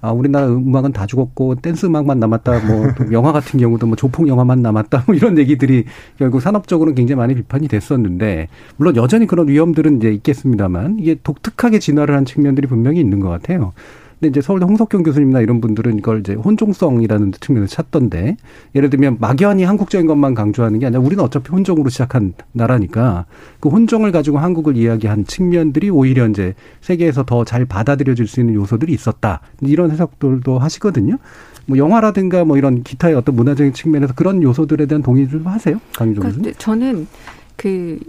아, 우리나라 음악은 다 죽었고 댄스 음악만 남았다. 뭐또 영화 같은 경우도 뭐 조폭 영화만 남았다. 뭐 이런 얘기들이 결국 산업적으로는 굉장히 많이 비판이 됐었는데 물론 여전히 그런 위험들은 이제 있겠습니다만 이게 독특하게 진화를 한 측면들이 분명히 있는 것 같아요. 근데 이제 서울대 홍석경 교수님이나 이런 분들은 이걸 이제 혼종성이라는 측면을 찾던데 예를 들면 막연히 한국적인 것만 강조하는 게 아니라 우리는 어차피 혼종으로 시작한 나라니까 그 혼종을 가지고 한국을 이야기한 측면들이 오히려 이제 세계에서 더 잘 받아들여질 수 있는 요소들이 있었다 이런 해석들도 하시거든요. 뭐 영화라든가 뭐 이런 기타의 어떤 문화적인 측면에서 그런 요소들에 대한 동의 좀 하세요, 그러니까 교수님? 저는 그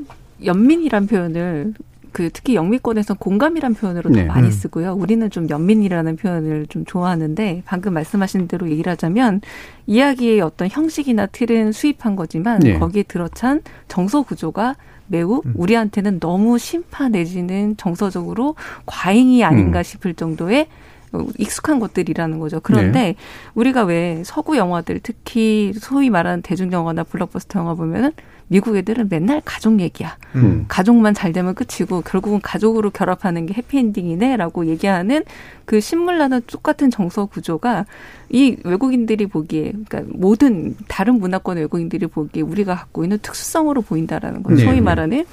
연민이란 표현을 그 특히 영미권에서 공감이란 표현으로 네. 더 많이 음. 쓰고요. 우리는 좀 연민이라는 표현을 좀 좋아하는데 방금 말씀하신 대로 얘기를 하자면 이야기의 어떤 형식이나 틀은 수입한 거지만 네. 거기에 들어찬 정서 구조가 매우 우리한테는 너무 심파 내지는 정서적으로 과잉이 아닌가 음. 싶을 정도의 어, 익숙한 것들이라는 거죠. 그런데 네. 우리가 왜 서구 영화들 특히 소위 말하는 대중 영화나 블록버스터 영화 보면은 미국 애들은 맨날 가족 얘기야. 음. 가족만 잘 되면 끝이고 결국은 가족으로 결합하는 게 해피엔딩이네라고 얘기하는 그 신물나는 똑같은 정서 구조가 이 외국인들이 보기에 그러니까 모든 다른 문화권 외국인들이 보기에 우리가 갖고 있는 특수성으로 보인다라는 거예요. 네. 소위 말하는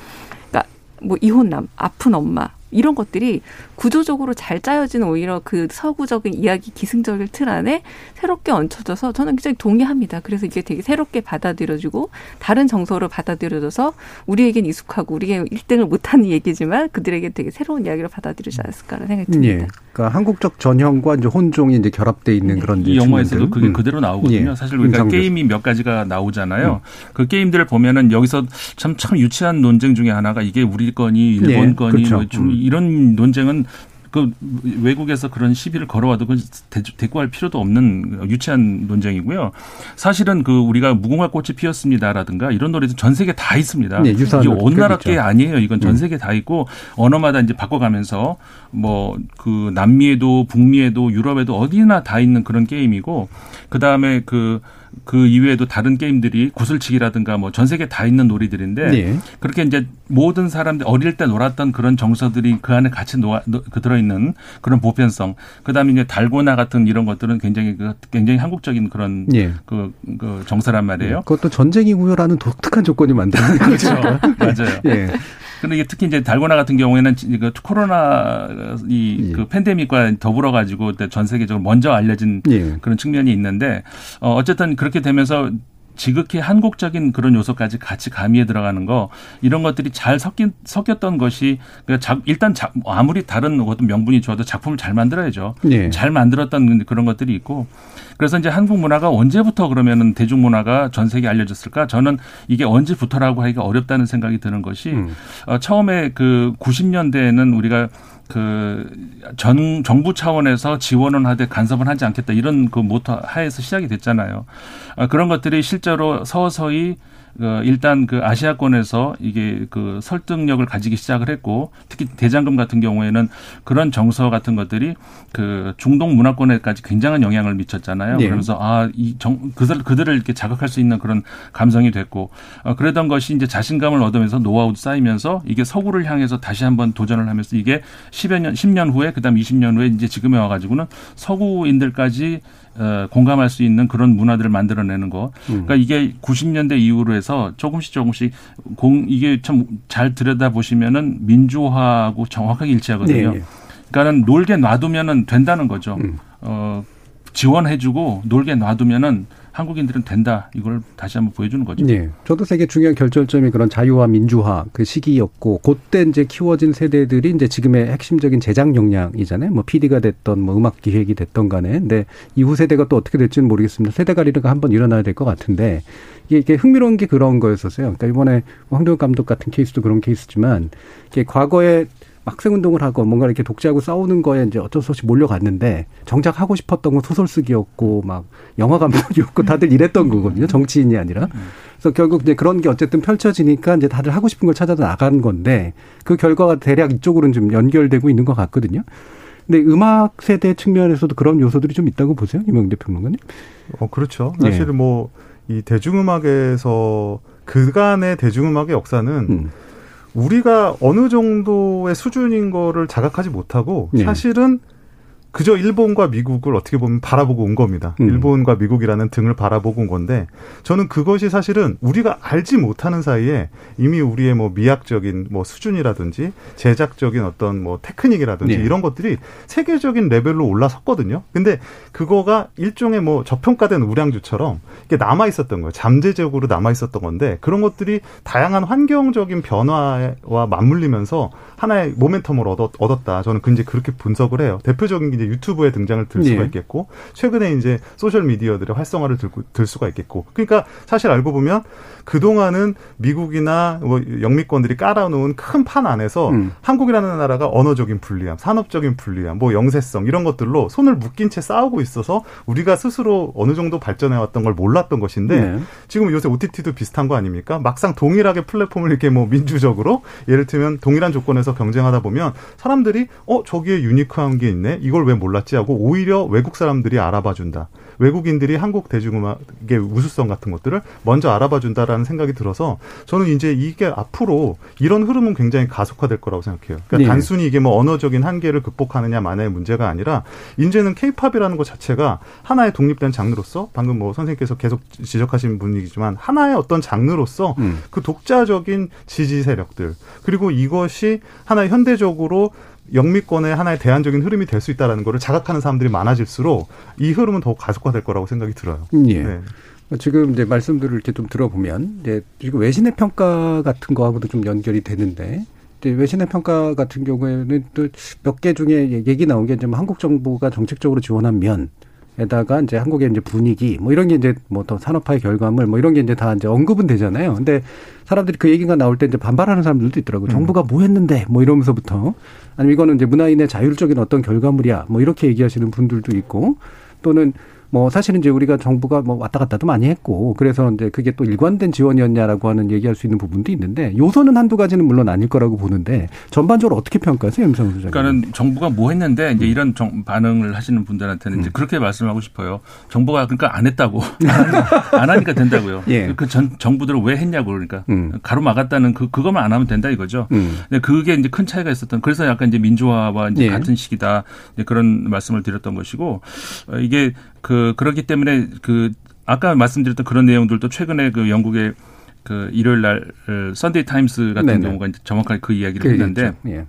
그러니까 뭐 이혼남, 아픈 엄마 이런 것들이 구조적으로 잘 짜여진 오히려 그 서구적인 이야기 기승적인 틀 안에 새롭게 얹혀져서 저는 굉장히 동의합니다. 그래서 이게 되게 새롭게 받아들여지고 다른 정서로 받아들여져서 우리에겐 익숙하고 우리에게 1등을 못하는 얘기지만 그들에게 되게 새로운 이야기로 받아들이지 않았을까라는 생각이 듭니다. 예. 그러니까 한국적 전형과 이제 혼종이 이제 결합돼 있는 그런 이 영화에서도. 그게 음. 그대로 나오거든요. 예. 사실 우리가. 게임이 몇 가지가 나오잖아요. 그 게임들을 보면은 여기서 참, 참 유치한 논쟁 중에 하나가 이게 우리 거니 일본 네, 거니 그렇죠. 뭐좀 음. 이런 논쟁은 그 외국에서 그런 시비를 걸어와도 그 대- 대꾸할 필요도 없는 유치한 논쟁이고요. 사실은 그 우리가 무궁화 꽃이 피었습니다라든가 이런 노래도 전 세계 다 있습니다. 네, 유사한 이게 온 나라. 게 아니에요. 이건 전 음. 세계 다 있고 언어마다 이제 바꿔가면서 뭐 그 남미에도 북미에도 유럽에도 어디나 다 있는 그런 게임이고 그 다음에 그 그 이외에도 다른 게임들이 구슬치기라든가 뭐 전 세계 다 있는 놀이들인데 네. 그렇게 이제 모든 사람들 어릴 때 놀았던 그런 정서들이 그 안에 같이 놓아, 놓- 그 들어있는 그런 보편성. 그다음에 이제 달고나 같은 이런 것들은 굉장히 그 굉장히 한국적인 그런 예. 그, 그 정서란 말이에요. 그것도 전쟁이고요라는 독특한 조건이 만드는 거죠. 맞아요. 예. 근데 이게 특히 이제 달고나 같은 경우에는 지- 그 코로나 이그 팬데믹과 더불어 가지고 전 세계적으로 먼저 알려진 예. 그런 측면이 있는데 어 어쨌든 그렇게 되면서 지극히 한국적인 그런 요소까지 같이 가미해 들어가는 거 이런 것들이 잘 섞인 섞였던 것이 그 작- 일단 작- 아무리 다른 어떤 명분이 좋아도 작품을 잘 만들어야죠. 예. 잘 만들었던 그런 것들이 있고 그래서 이제 한국 문화가 언제부터 그러면은 대중 문화가 전 세계에 알려졌을까? 저는 이게 언제부터라고 하기가 어렵다는 생각이 드는 것이 음. 어, 처음에 그 90년대에는 우리가 그 전 정부 차원에서 지원은 하되 간섭은 하지 않겠다 이런 그 모토 하에서 시작이 됐잖아요. 아, 그런 것들이 실제로 서서히 어, 일단 그 아시아권에서 이게 그 설득력을 가지기 시작을 했고 특히 대장금 같은 경우에는 그런 정서 같은 것들이 그 중동 문화권에까지 굉장한 영향을 미쳤잖아요. 네. 그러면서 아 이 정 그들 그들을 이렇게 자극할 수 있는 그런 감성이 됐고 어, 그러던 것이 이제 자신감을 얻으면서 노하우도 쌓이면서 이게 서구를 향해서 다시 한번 도전을 하면서 이게 10여 년 10년 후에 그다음 20년 후에 이제 지금에 와 가지고는 서구인들까지 어, 공감할 수 있는 그런 문화들을 만들어내는 거. 그러니까 이게 90년대 이후로 해서 조금씩 조금씩 공 이게 참 잘 들여다 보시면은 민주화하고 정확하게 일치하거든요. 네, 예. 그러니까는 놀게 놔두면은 된다는 거죠. 음. 어, 지원해주고 놀게 놔두면은 한국인들은 된다. 이걸 다시 한번 보여주는 거죠. 네. 저도 세계 중요한 결절점이 그런 자유화 민주화 그 시기였고 그때 이제 키워진 세대들이 이제 지금의 핵심적인 제작 역량이잖아요. 뭐 PD가 됐던 뭐 음악 기획이 됐던 간에. 근데 이후 세대가 또 어떻게 될지는 모르겠습니다. 세대 가리가 한번 일어나야 될 것 같은데 이게, 이게 흥미로운 게 그런 거였었어요. 그러니까 이번에 황도현 감독 같은 케이스도 그런 케이스지만 이게 과거에 학생 운동을 하고 뭔가 이렇게 독재하고 싸우는 거에 이제 어쩔 수 없이 몰려갔는데 정작 하고 싶었던 건 소설 쓰기였고 막 영화 감독이었고 다들 이랬던 거거든요. 정치인이 아니라. 그래서 결국 이제 그런 게 어쨌든 펼쳐지니까 이제 다들 하고 싶은 걸 찾아 나간 건데 그 결과가 대략 이쪽으로는 좀 연결되고 있는 것 같거든요. 근데 음악 세대 측면에서도 그런 요소들이 좀 있다고 보세요, 이명대 평론가님? 어 그렇죠. 사실 은뭐이 대중음악에서 그간의 대중음악의 역사는 음. 우리가 어느 정도의 수준인 거를 자각하지 못하고 네. 사실은 그저 일본과 미국을 어떻게 보면 바라보고 온 겁니다. 음. 일본과 미국이라는 등을 바라보고 온 건데 저는 그것이 사실은 우리가 알지 못하는 사이에 이미 우리의 뭐 미학적인 뭐 수준이라든지 제작적인 어떤 뭐 테크닉이라든지 네. 이런 것들이 세계적인 레벨로 올라섰거든요. 근데 그거가 일종의 뭐 저평가된 우량주처럼 이게 남아 있었던 거예요. 잠재적으로 남아 있었던 건데 그런 것들이 다양한 환경적인 변화와 맞물리면서 하나의 모멘텀을 얻었, 얻었다. 저는 그 이제 그렇게 분석을 해요. 대표적인 게 이제 유튜브의 등장을 들 수가 예. 있겠고 최근에 이제 소셜 미디어들의 활성화를 들, 들 수가 있겠고 그러니까 사실 알고 보면 그 동안은 미국이나 뭐 영미권들이 깔아놓은 큰 판 안에서 음. 한국이라는 나라가 언어적인 불리함, 산업적인 불리함, 뭐 영세성 이런 것들로 손을 묶인 채 싸우고 있어서 우리가 스스로 어느 정도 발전해 왔던 걸 몰랐던 것인데 네. 지금 요새 OTT도 비슷한 거 아닙니까? 막상 동일하게 플랫폼을 이렇게 뭐 민주적으로 예를 들면 동일한 조건에서 경쟁하다 보면 사람들이 어 저기에 unique한 게 있네 이걸 왜 몰랐지 하고 오히려 외국 사람들이 알아봐 준다. 외국인들이 한국 대중음악의 우수성 같은 것들을 먼저 알아봐 준다라는 생각이 들어서 저는 이제 이게 앞으로 이런 흐름은 굉장히 가속화될 거라고 생각해요. 그러니까 네. 단순히 이게 뭐 언어적인 한계를 극복하느냐만의 문제가 아니라 이제는 케이팝이라는 것 자체가 하나의 독립된 장르로서 방금 뭐 선생님께서 계속 지적하신 분이지만 하나의 어떤 장르로서 음. 그 독자적인 지지 세력들 그리고 이것이 하나의 현대적으로 영미권의 하나의 대안적인 흐름이 될 수 있다라는 거를 자각하는 사람들이 많아질수록 이 흐름은 더욱 가속화될 거라고 생각이 들어요. 예. 네. 지금 이제 말씀들을 이렇게 좀 들어보면 이제 지금 외신의 평가 같은 거하고도 좀 연결이 되는데 외신의 평가 같은 경우에는 또 몇 개 중에 얘기 나온 게 이제 뭐 한국 정부가 정책적으로 지원한 면 에다가 이제 한국의 이제 분위기 뭐 이런 게 이제 뭐 더 산업화의 결과물 뭐 이런 게 이제 다 이제 언급은 되잖아요. 근데 사람들이 그 얘기가 나올 때 이제 반발하는 사람들도 있더라고요. 정부가 뭐 했는데 뭐 이러면서부터 아니면 이거는 이제 문화인의 자율적인 어떤 결과물이야 뭐 이렇게 얘기하시는 분들도 있고 또는 뭐 사실은 이제 우리가 정부가 뭐 왔다 갔다도 많이 했고 그래서 이제 그게 또 일관된 지원이었냐라고 하는 얘기할 수 있는 부분도 있는데 요소는 한두 가지는 물론 아닐 거라고 보는데 전반적으로 어떻게 평가하세요, 임성훈 소장님? 그러니까는 정부가 뭐 했는데 이제 이런 정, 반응을 하시는 분들한테는 이제 그렇게 말씀하고 싶어요. 정부가 그러니까 안 했다고 안 하니까 된다고요. 예. 그 전 정부들은 왜 했냐고 그러니까 음. 가로막았다는 그 그것만 안 하면 된다 이거죠. 음. 근데 그게 이제 큰 차이가 있었던 그래서 약간 이제 민주화와 이제 예. 같은 시기다 이제 그런 말씀을 드렸던 것이고 어, 이게 그 그렇기 때문에 그 아까 말씀드렸던 그런 내용들도 최근에 그 영국의 그 일요일 날 어, 선데이 타임스 같은 네네. 경우가 정확하게 그 이야기를 그 했는데. 예.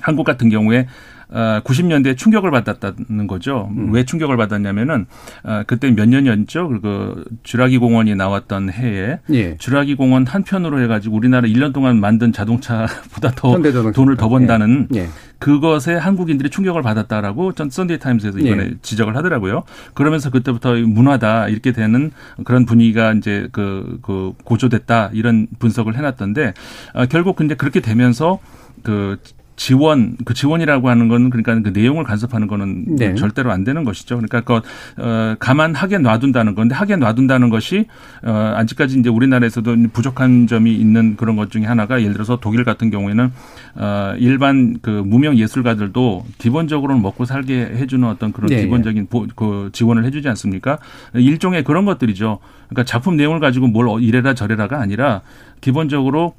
한국 같은 경우에 어, 90년대에 충격을 받았다는 거죠. 음. 왜 충격을 받았냐면은 어, 그때 몇 년이었죠. 그 주라기 공원이 나왔던 해에 예. 주라기 공원 한편으로 해가지고 우리나라 1년 동안 만든 자동차보다 더 현대자동차. 돈을 더 번다는 예. 그것에 한국인들이 충격을 받았다라고 전 썬데이 타임스에서 이번에 예. 지적을 하더라고요. 그러면서 그때부터 문화다 이렇게 되는 그런 분위기가 이제 그, 그 고조됐다 이런 분석을 해놨던데 어, 결국 근데 그렇게 되면서 그 지원 그 지원이라고 하는 거는 그러니까 그 내용을 간섭하는 거는 네. 절대로 안 되는 것이죠. 그러니까 그 어, 가만 하게 놔둔다는 건데 하게 놔둔다는 것이 어, 아직까지 이제 우리나라에서도 부족한 점이 있는 그런 것 중에 하나가 예를 들어서 독일 같은 경우에는 어, 일반 그 무명 예술가들도 기본적으로는 먹고 살게 해주는 어떤 그런 네, 기본적인 보, 그 지원을 해주지 않습니까? 일종의 그런 것들이죠. 그러니까 작품 내용을 가지고 뭘 이래라 저래라가 아니라 기본적으로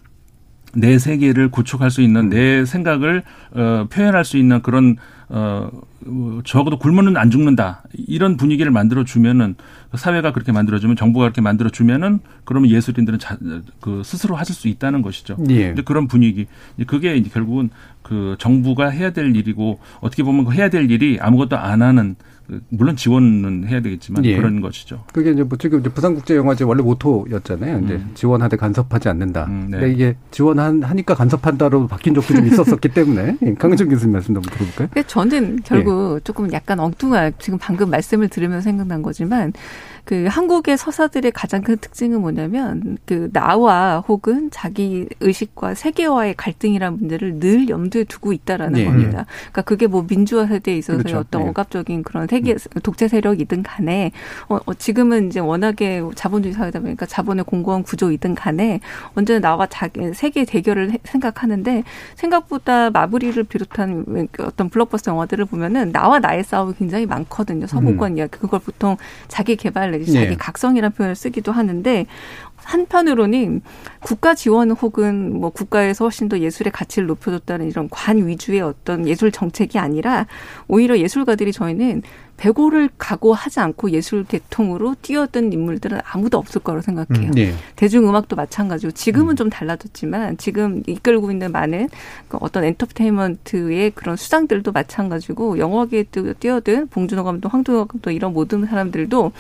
내 세계를 구축할 수 음. 있는 내 생각을 어, 표현할 수 있는 그런 어 어, 적어도 굶으면 안 죽는다 이런 분위기를 만들어 주면은 사회가 그렇게 만들어 주면 정부가 그렇게 만들어 주면은 그러면 예술인들은 자, 그 스스로 하실 수 있다는 것이죠. 예. 근데 그런 분위기 그게 이제 결국은 그 정부가 해야 될 일이고 어떻게 보면 그 해야 될 일이 아무것도 안 하는 그 물론 지원은 해야 되겠지만 예. 그런 것이죠. 그게 이제 뭐 지금 이제 부산국제영화제 원래 모토였잖아요. 이제 음. 지원하되 간섭하지 않는다. 음, 네. 근데 이게 지원하니까 간섭한다로 바뀐 적도 좀 있었었기 때문에 예, 강은정 교수님 말씀 한번 들어볼까요? 근데 저는 결국 조금 약간 엉뚱한 지금 방금 말씀을 들으면서 생각난 거지만 그 한국의 서사들의 가장 큰 특징은 뭐냐면 그 나와 혹은 자기 의식과 세계와의 갈등이라는 문제를 늘 염두에 두고 있다라는 네. 겁니다. 그러니까 그게 뭐 민주화 세대에 있어서의 그렇죠. 어떤 네. 억압적인 그런 세계 독재 세력이든 간에 어, 어, 지금은 이제 워낙에 자본주의 사회다 보니까 자본의 공고한 구조이든 간에 언제나 나와 자기 세계 대결을 해- 생각하는데 생각보다 마무리를 비롯한 어떤 블록버스터 영화들을 보면은 나와 나의 싸움이 굉장히 많거든요. 서구권 이야기. 그걸 보통 자기 개발 내지 자기 네. 각성이라는 표현을 쓰기도 하는데 한편으로는 국가 지원 혹은 뭐 국가에서 훨씬 더 예술의 가치를 높여줬다는 이런 관 위주의 어떤 예술 정책이 아니라 오히려 예술가들이 저희는 배고를 각오하지 않고 예술 계통으로 뛰어든 인물들은 아무도 없을 거라고 생각해요. 네. 대중음악도 마찬가지고 지금은 좀 달라졌지만 지금 이끌고 있는 많은 그 어떤 엔터테인먼트의 그런 수장들도 마찬가지고 영화계에 또 뛰어든 봉준호 감독, 황동혁 감독 이런 모든 사람들도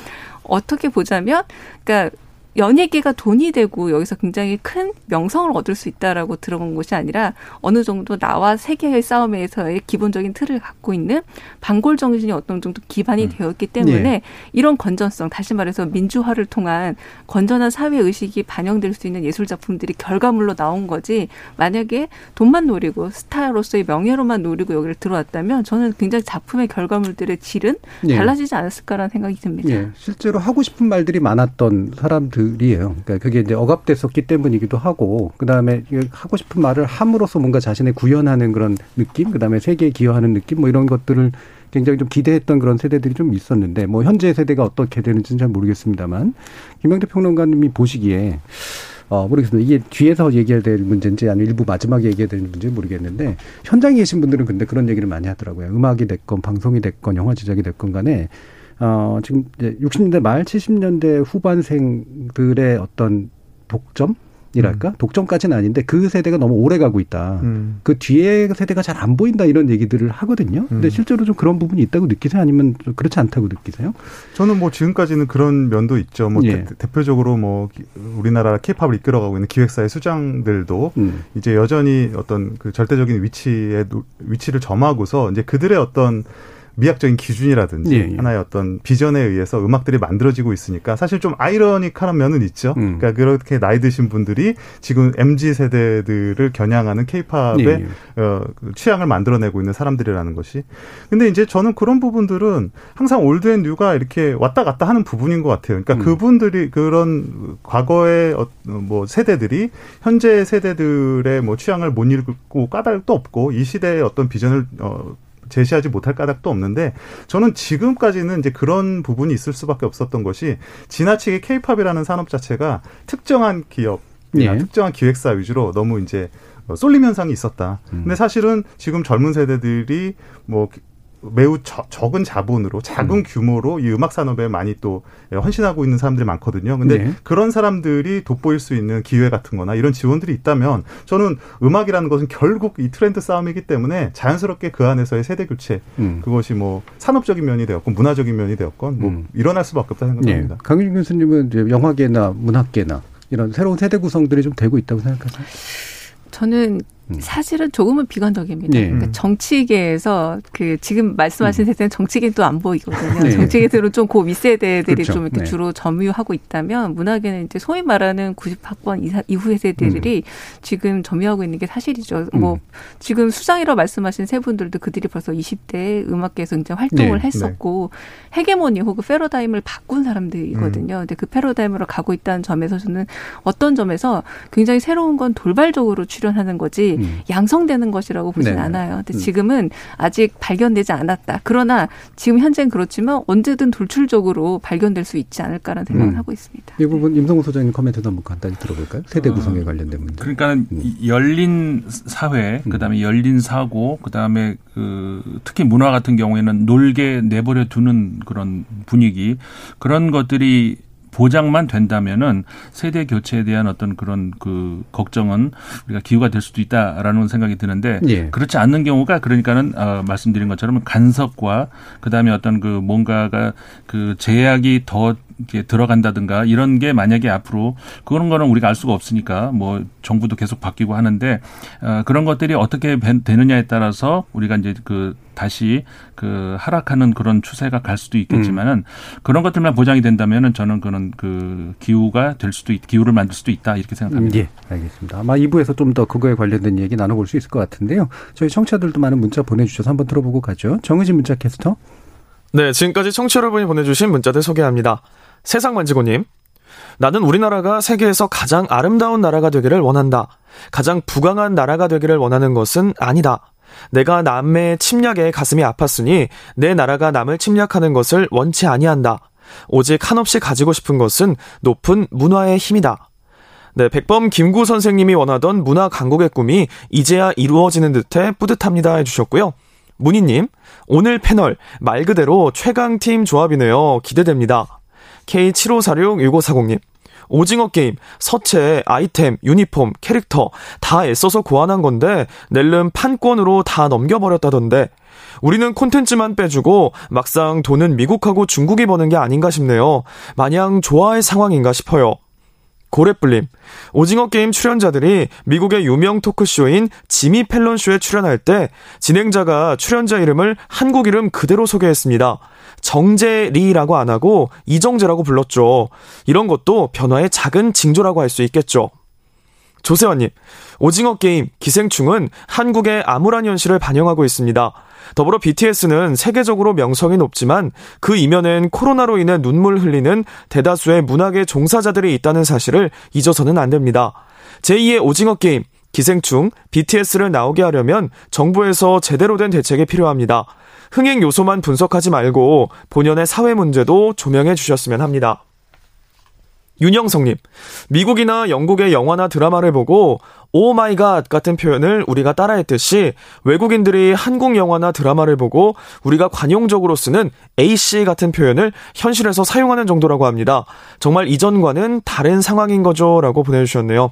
어떻게 보자면 그러니까 연예계가 돈이 되고 여기서 굉장히 큰 명성을 얻을 수 있다라고 들어본 것이 아니라 어느 정도 나와 세계의 싸움에서의 기본적인 틀을 갖고 있는 반골 정신이 어떤 정도 기반이 되었기 때문에 네. 이런 건전성, 다시 말해서 민주화를 통한 건전한 사회 의식이 반영될 수 있는 예술 작품들이 결과물로 나온 거지. 만약에 돈만 노리고 스타로서의 명예로만 노리고 여기를 들어왔다면 저는 굉장히 작품의 결과물들의 질은 네. 달라지지 않았을까라는 생각이 듭니다. 예, 실제로 하고 싶은 말들이 많았던 사람들 이에요. 그러니까 그게 이제 억압됐었기 때문이기도 하고, 그 다음에 하고 싶은 말을 함으로써 뭔가 자신의 구현하는 그런 느낌, 그 다음에 세계에 기여하는 느낌, 뭐 이런 것들을 굉장히 좀 기대했던 그런 세대들이 좀 있었는데, 뭐 현재 세대가 어떻게 되는지는 잘 모르겠습니다만, 김영대 평론가님이 보시기에 어, 모르겠습니다. 이게 뒤에서 얘기해야 될 문제인지 아니면 일부 마지막에 얘기해야 될 문제인지 모르겠는데 현장에 계신 분들은 근데 그런 얘기를 많이 하더라고요. 음악이 됐건 방송이 됐건 영화 제작이 됐건 간에 어, 지금 이제 60년대 말 70년대 후반생들의 어떤 독점? 이랄까 독점까지는 아닌데 그 세대가 너무 오래 가고 있다. 음. 그 뒤에 세대가 잘 안 보인다 이런 얘기들을 하거든요. 근데 음. 실제로 좀 그런 부분이 있다고 느끼세요? 아니면 좀 그렇지 않다고 느끼세요? 저는 뭐 지금까지는 그런 면도 있죠. 뭐 예. 대, 표적으로뭐 기- 우리나라 케이팝을 이끌어가고 있는 기획사의 수장들도 음. 이제 여전히 어떤 그 절대적인 위치에 노- 위치를 점하고서 이제 그들의 어떤 미학적인 기준이라든지 예, 예. 하나의 어떤 비전에 의해서 음악들이 만들어지고 있으니까 사실 좀 아이러니컬한 면은 있죠. 음. 그러니까 그렇게 나이 드신 분들이 지금 MZ 세대들을 겨냥하는 케이팝의 예, 예. 어, 그 취향을 만들어내고 있는 사람들이라는 것이. 근데 이제 저는 그런 부분들은 항상 old and new가 이렇게 왔다 갔다 하는 부분인 것 같아요. 그러니까 음. 그분들이 그런 과거의 어, 뭐 세대들이 현재 세대들의 뭐 취향을 못 읽고 까닭도 없고 이 시대의 어떤 비전을 어, 제시하지 못할 까닭도 없는데 저는 지금까지는 이제 그런 부분이 있을 수밖에 없었던 것이 지나치게 케이팝이라는 산업 자체가 특정한 기업이나 예. 특정한 기획사 위주로 너무 이제 어, 쏠림 현상이 있었다. 근데 사실은 지금 젊은 세대들이 뭐 매우 저- 적은 자본으로 작은 규모로 이 음악 산업에 많이 또 헌신하고 있는 사람들이 많거든요. 근데 네. 그런 사람들이 돋보일 수 있는 기회 같은 거나 이런 지원들이 있다면 저는 음악이라는 것은 결국 이 트렌드 싸움이기 때문에 자연스럽게 그 안에서의 세대 교체 음. 그것이 뭐 산업적인 면이 되었건 문화적인 면이 되었건 뭐 음. 일어날 수밖에 없다 예. 생각합니다. 강윤 교수님은 이제 영화계나 문학계나 이런 새로운 세대 구성들이 좀 되고 있다고 생각하세요? 저는 음. 사실은 조금은 비관적입니다. 네. 그러니까 정치계에서 그 지금 말씀하신 세대는 정치계는 또안 보이거든요. 네. 정치계들은 좀고 윗세대들이 그렇죠. 좀 이렇게 네. 주로 점유하고 있다면 문화계는 이제 소위 말하는 90학번 이사, 이후의 세대들이 지금 점유하고 있는 게 사실이죠. 뭐 음. 지금 수장이라고 말씀하신 세 분들도 그들이 벌써 20대 음악계에서 이제 활동을 네. 했었고 헤게모니 혹은 패러다임을 바꾼 사람들이거든요. 음. 근데 그 패러다임으로 가고 있다는 점에서 저는 어떤 점에서 굉장히 새로운 건 돌발적으로 출현하는 거지 음. 양성되는 것이라고 보진 네. 않아요. 근데 음. 지금은 아직 발견되지 않았다. 그러나 지금 현재는 그렇지만 언제든 돌출적으로 발견될 수 있지 않을까라는 생각을 음. 하고 있습니다. 이 부분 임성호 소장님 코멘트도 한번 간단히 들어볼까요? 세대 어, 구성에 관련된 문제. 그러니까 음. 이 열린 사회, 그다음에 열린 사고, 그다음에 그 특히 문화 같은 경우에는 놀게 내버려 두는 그런 분위기 그런 것들이 보장만 된다면은 세대 교체에 대한 어떤 그런 그 걱정은 우리가 기후가 될 수도 있다라는 생각이 드는데 예. 그렇지 않는 경우가 그러니까는 어, 말씀드린 것처럼 간섭과 그다음에 어떤 그 뭔가가 그 제약이 더 이렇게 들어간다든가 이런 게 만약에 앞으로 그런 거는 우리가 알 수가 없으니까 뭐 정부도 계속 바뀌고 하는데 어, 그런 것들이 어떻게 벤- 되느냐에 따라서 우리가 이제 그 다시 그 하락하는 그런 추세가 갈 수도 있겠지만은 음. 그런 것들만 보장이 된다면은 저는 그런 그 기후가 될 수도 있, 기후를 만들 수도 있다 이렇게 생각합니다. 예, 알겠습니다. 아마 2부에서 좀 더 그거에 관련된 얘기 나눠볼 수 있을 것 같은데요. 저희 청취자들도 많은 문자 보내주셔서 한번 들어보고 가죠. 정의진 문자 캐스터. 네, 지금까지 청취 자 여러분이 보내주신 문자들 소개합니다. 세상 만지고님. 나는 우리나라가 세계에서 가장 아름다운 나라가 되기를 원한다. 가장 부강한 나라가 되기를 원하는 것은 아니다. 내가 남의 침략에 가슴이 아팠으니 내 나라가 남을 침략하는 것을 원치 아니한다. 오직 한없이 가지고 싶은 것은 높은 문화의 힘이다. 네, 백범 김구 선생님이 원하던 문화 강국의 꿈이 이제야 이루어지는 듯해 뿌듯합니다 해주셨고요. 문희님, 오늘 패널 말 그대로 최강팀 조합이네요. 기대됩니다. K75466540님, 오징어 게임, 서체, 아이템, 유니폼, 캐릭터 다 애써서 고안한 건데 낼름 판권으로 다 넘겨버렸다던데 우리는 콘텐츠만 빼주고 막상 돈은 미국하고 중국이 버는 게 아닌가 싶네요. 마냥 좋아할 상황인가 싶어요. 고래뿔님, 오징어 게임 출연자들이 미국의 유명 토크쇼인 지미 펠런 쇼에 출연할 때 진행자가 출연자 이름을 한국 이름 그대로 소개했습니다. 정재리라고 안 하고 이정재라고 불렀죠. 이런 것도 변화의 작은 징조라고 할 수 있겠죠. 조세환님, 오징어 게임 기생충은 한국의 암울한 현실을 반영하고 있습니다. 더불어 BTS는 세계적으로 명성이 높지만 그 이면엔 코로나로 인해 눈물 흘리는 대다수의 문학의 종사자들이 있다는 사실을 잊어서는 안 됩니다. 제2의 오징어 게임, 기생충, BTS를 나오게 하려면 정부에서 제대로 된 대책이 필요합니다. 흥행 요소만 분석하지 말고 본연의 사회 문제도 조명해 주셨으면 합니다. 윤영성님, 미국이나 영국의 영화나 드라마를 보고 oh my god 같은 표현을 우리가 따라했듯이 외국인들이 한국 영화나 드라마를 보고 우리가 관용적으로 쓰는 AC 같은 표현을 현실에서 사용하는 정도라고 합니다. 정말 이전과는 다른 상황인 거죠. 라고 보내주셨네요.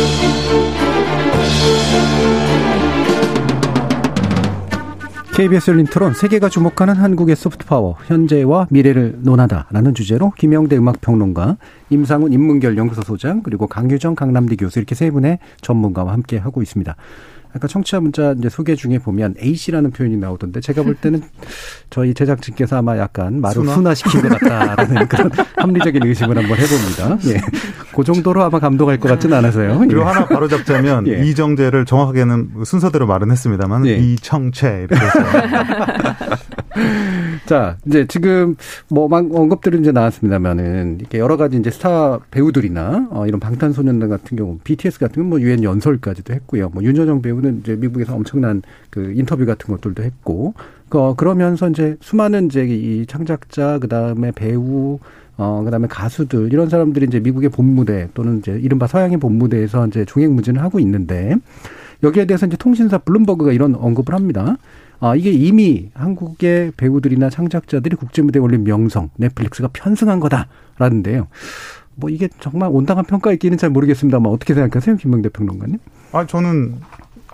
KBS 열린 토론 세계가 주목하는 한국의 소프트파워 현재와 미래를 논하다라는 주제로 김영대 음악평론가 임상훈 인문결 연구소 소장 그리고 강유정 강남대 교수 이렇게 세 분의 전문가와 함께 하고 있습니다. 아까 청취자 문자 이제 소개 중에 보면 A 씨라는 표현이 나오던데 제가 볼 때는 저희 제작진께서 아마 약간 말을 순화? 시킨것 같다라는 그런 합리적인 의심을 한번 해봅니다. 예. 그 정도로 아마 감동할 것 같지는 않아서요. 그리고 예. 하나 바로 잡자면 예. 이정재를 정확하게는 순서대로 말은 했습니다만 예. 이청채 이렇게 해서 자, 이제 지금 뭐 언급들은 이제 나왔습니다만은 이렇게 여러 가지 이제 스타 배우들이나 어 이런 방탄소년단 같은 경우 BTS 같은 경우 뭐 유엔 연설까지도 했고요. 뭐 윤여정 배우는 이제 미국에서 엄청난 그 인터뷰 같은 것들도 했고 그 그러면서 이제 수많은 이제 이 창작자 그다음에 배우 어, 그 다음에 가수들, 이런 사람들이 이제 미국의 본무대 또는 이제 이른바 서양의 본무대에서 이제 종횡무진을 하고 있는데 여기에 대해서 이제 통신사 블룸버그가 이런 언급을 합니다. 아, 이게 이미 한국의 배우들이나 창작자들이 국제 무대에 올린 명성, 넷플릭스가 편승한 거다라는데요. 뭐 이게 정말 온당한 평가일기는 잘 모르겠습니다만 어떻게 생각하세요, 김명대 평론가님? 아, 저는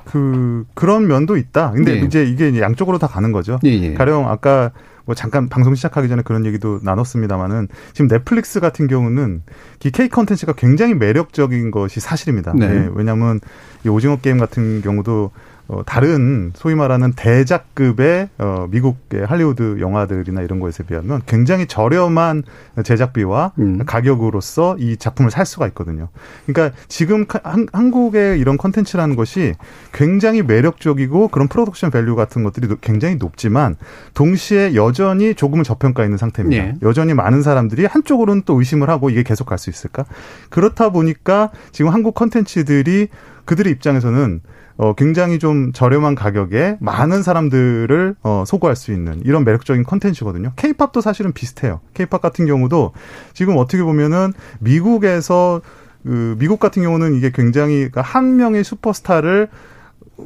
그 그런 면도 있다. 근데 네. 이제 이게 양쪽으로 다 가는 거죠. 예, 예. 가령 아까 뭐 잠깐 방송 시작하기 전에 그런 얘기도 나눴습니다만은 지금 넷플릭스 같은 경우는 이 K 컨텐츠가 굉장히 매력적인 것이 사실입니다. 네. 네. 왜냐하면 이 오징어 게임 같은 경우도 어, 다른 소위 말하는 대작급의 어, 미국의 할리우드 영화들이나 이런 것에 비하면 굉장히 저렴한 제작비와 음. 가격으로서 이 작품을 살 수가 있거든요. 그러니까 지금 한, 한국의 이런 컨텐츠라는 것이 굉장히 매력적이고 그런 production value 같은 것들이 굉장히 높지만 동시에 여전히 조금은 저평가 있는 상태입니다. 네. 여전히 많은 사람들이 한쪽으로는 또 의심을 하고 이게 계속 갈 수 있을까? 그렇다 보니까 지금 한국 컨텐츠들이 그들의 입장에서는 어, 굉장히 좀 저렴한 가격에 많은 사람들을 어, 소구할 수 있는 이런 매력적인 컨텐츠거든요. 케이팝도 사실은 비슷해요. 케이팝 같은 경우도 지금 어떻게 보면은 미국에서 그 미국 같은 경우는 이게 굉장히 그러니까 한 명의 슈퍼스타를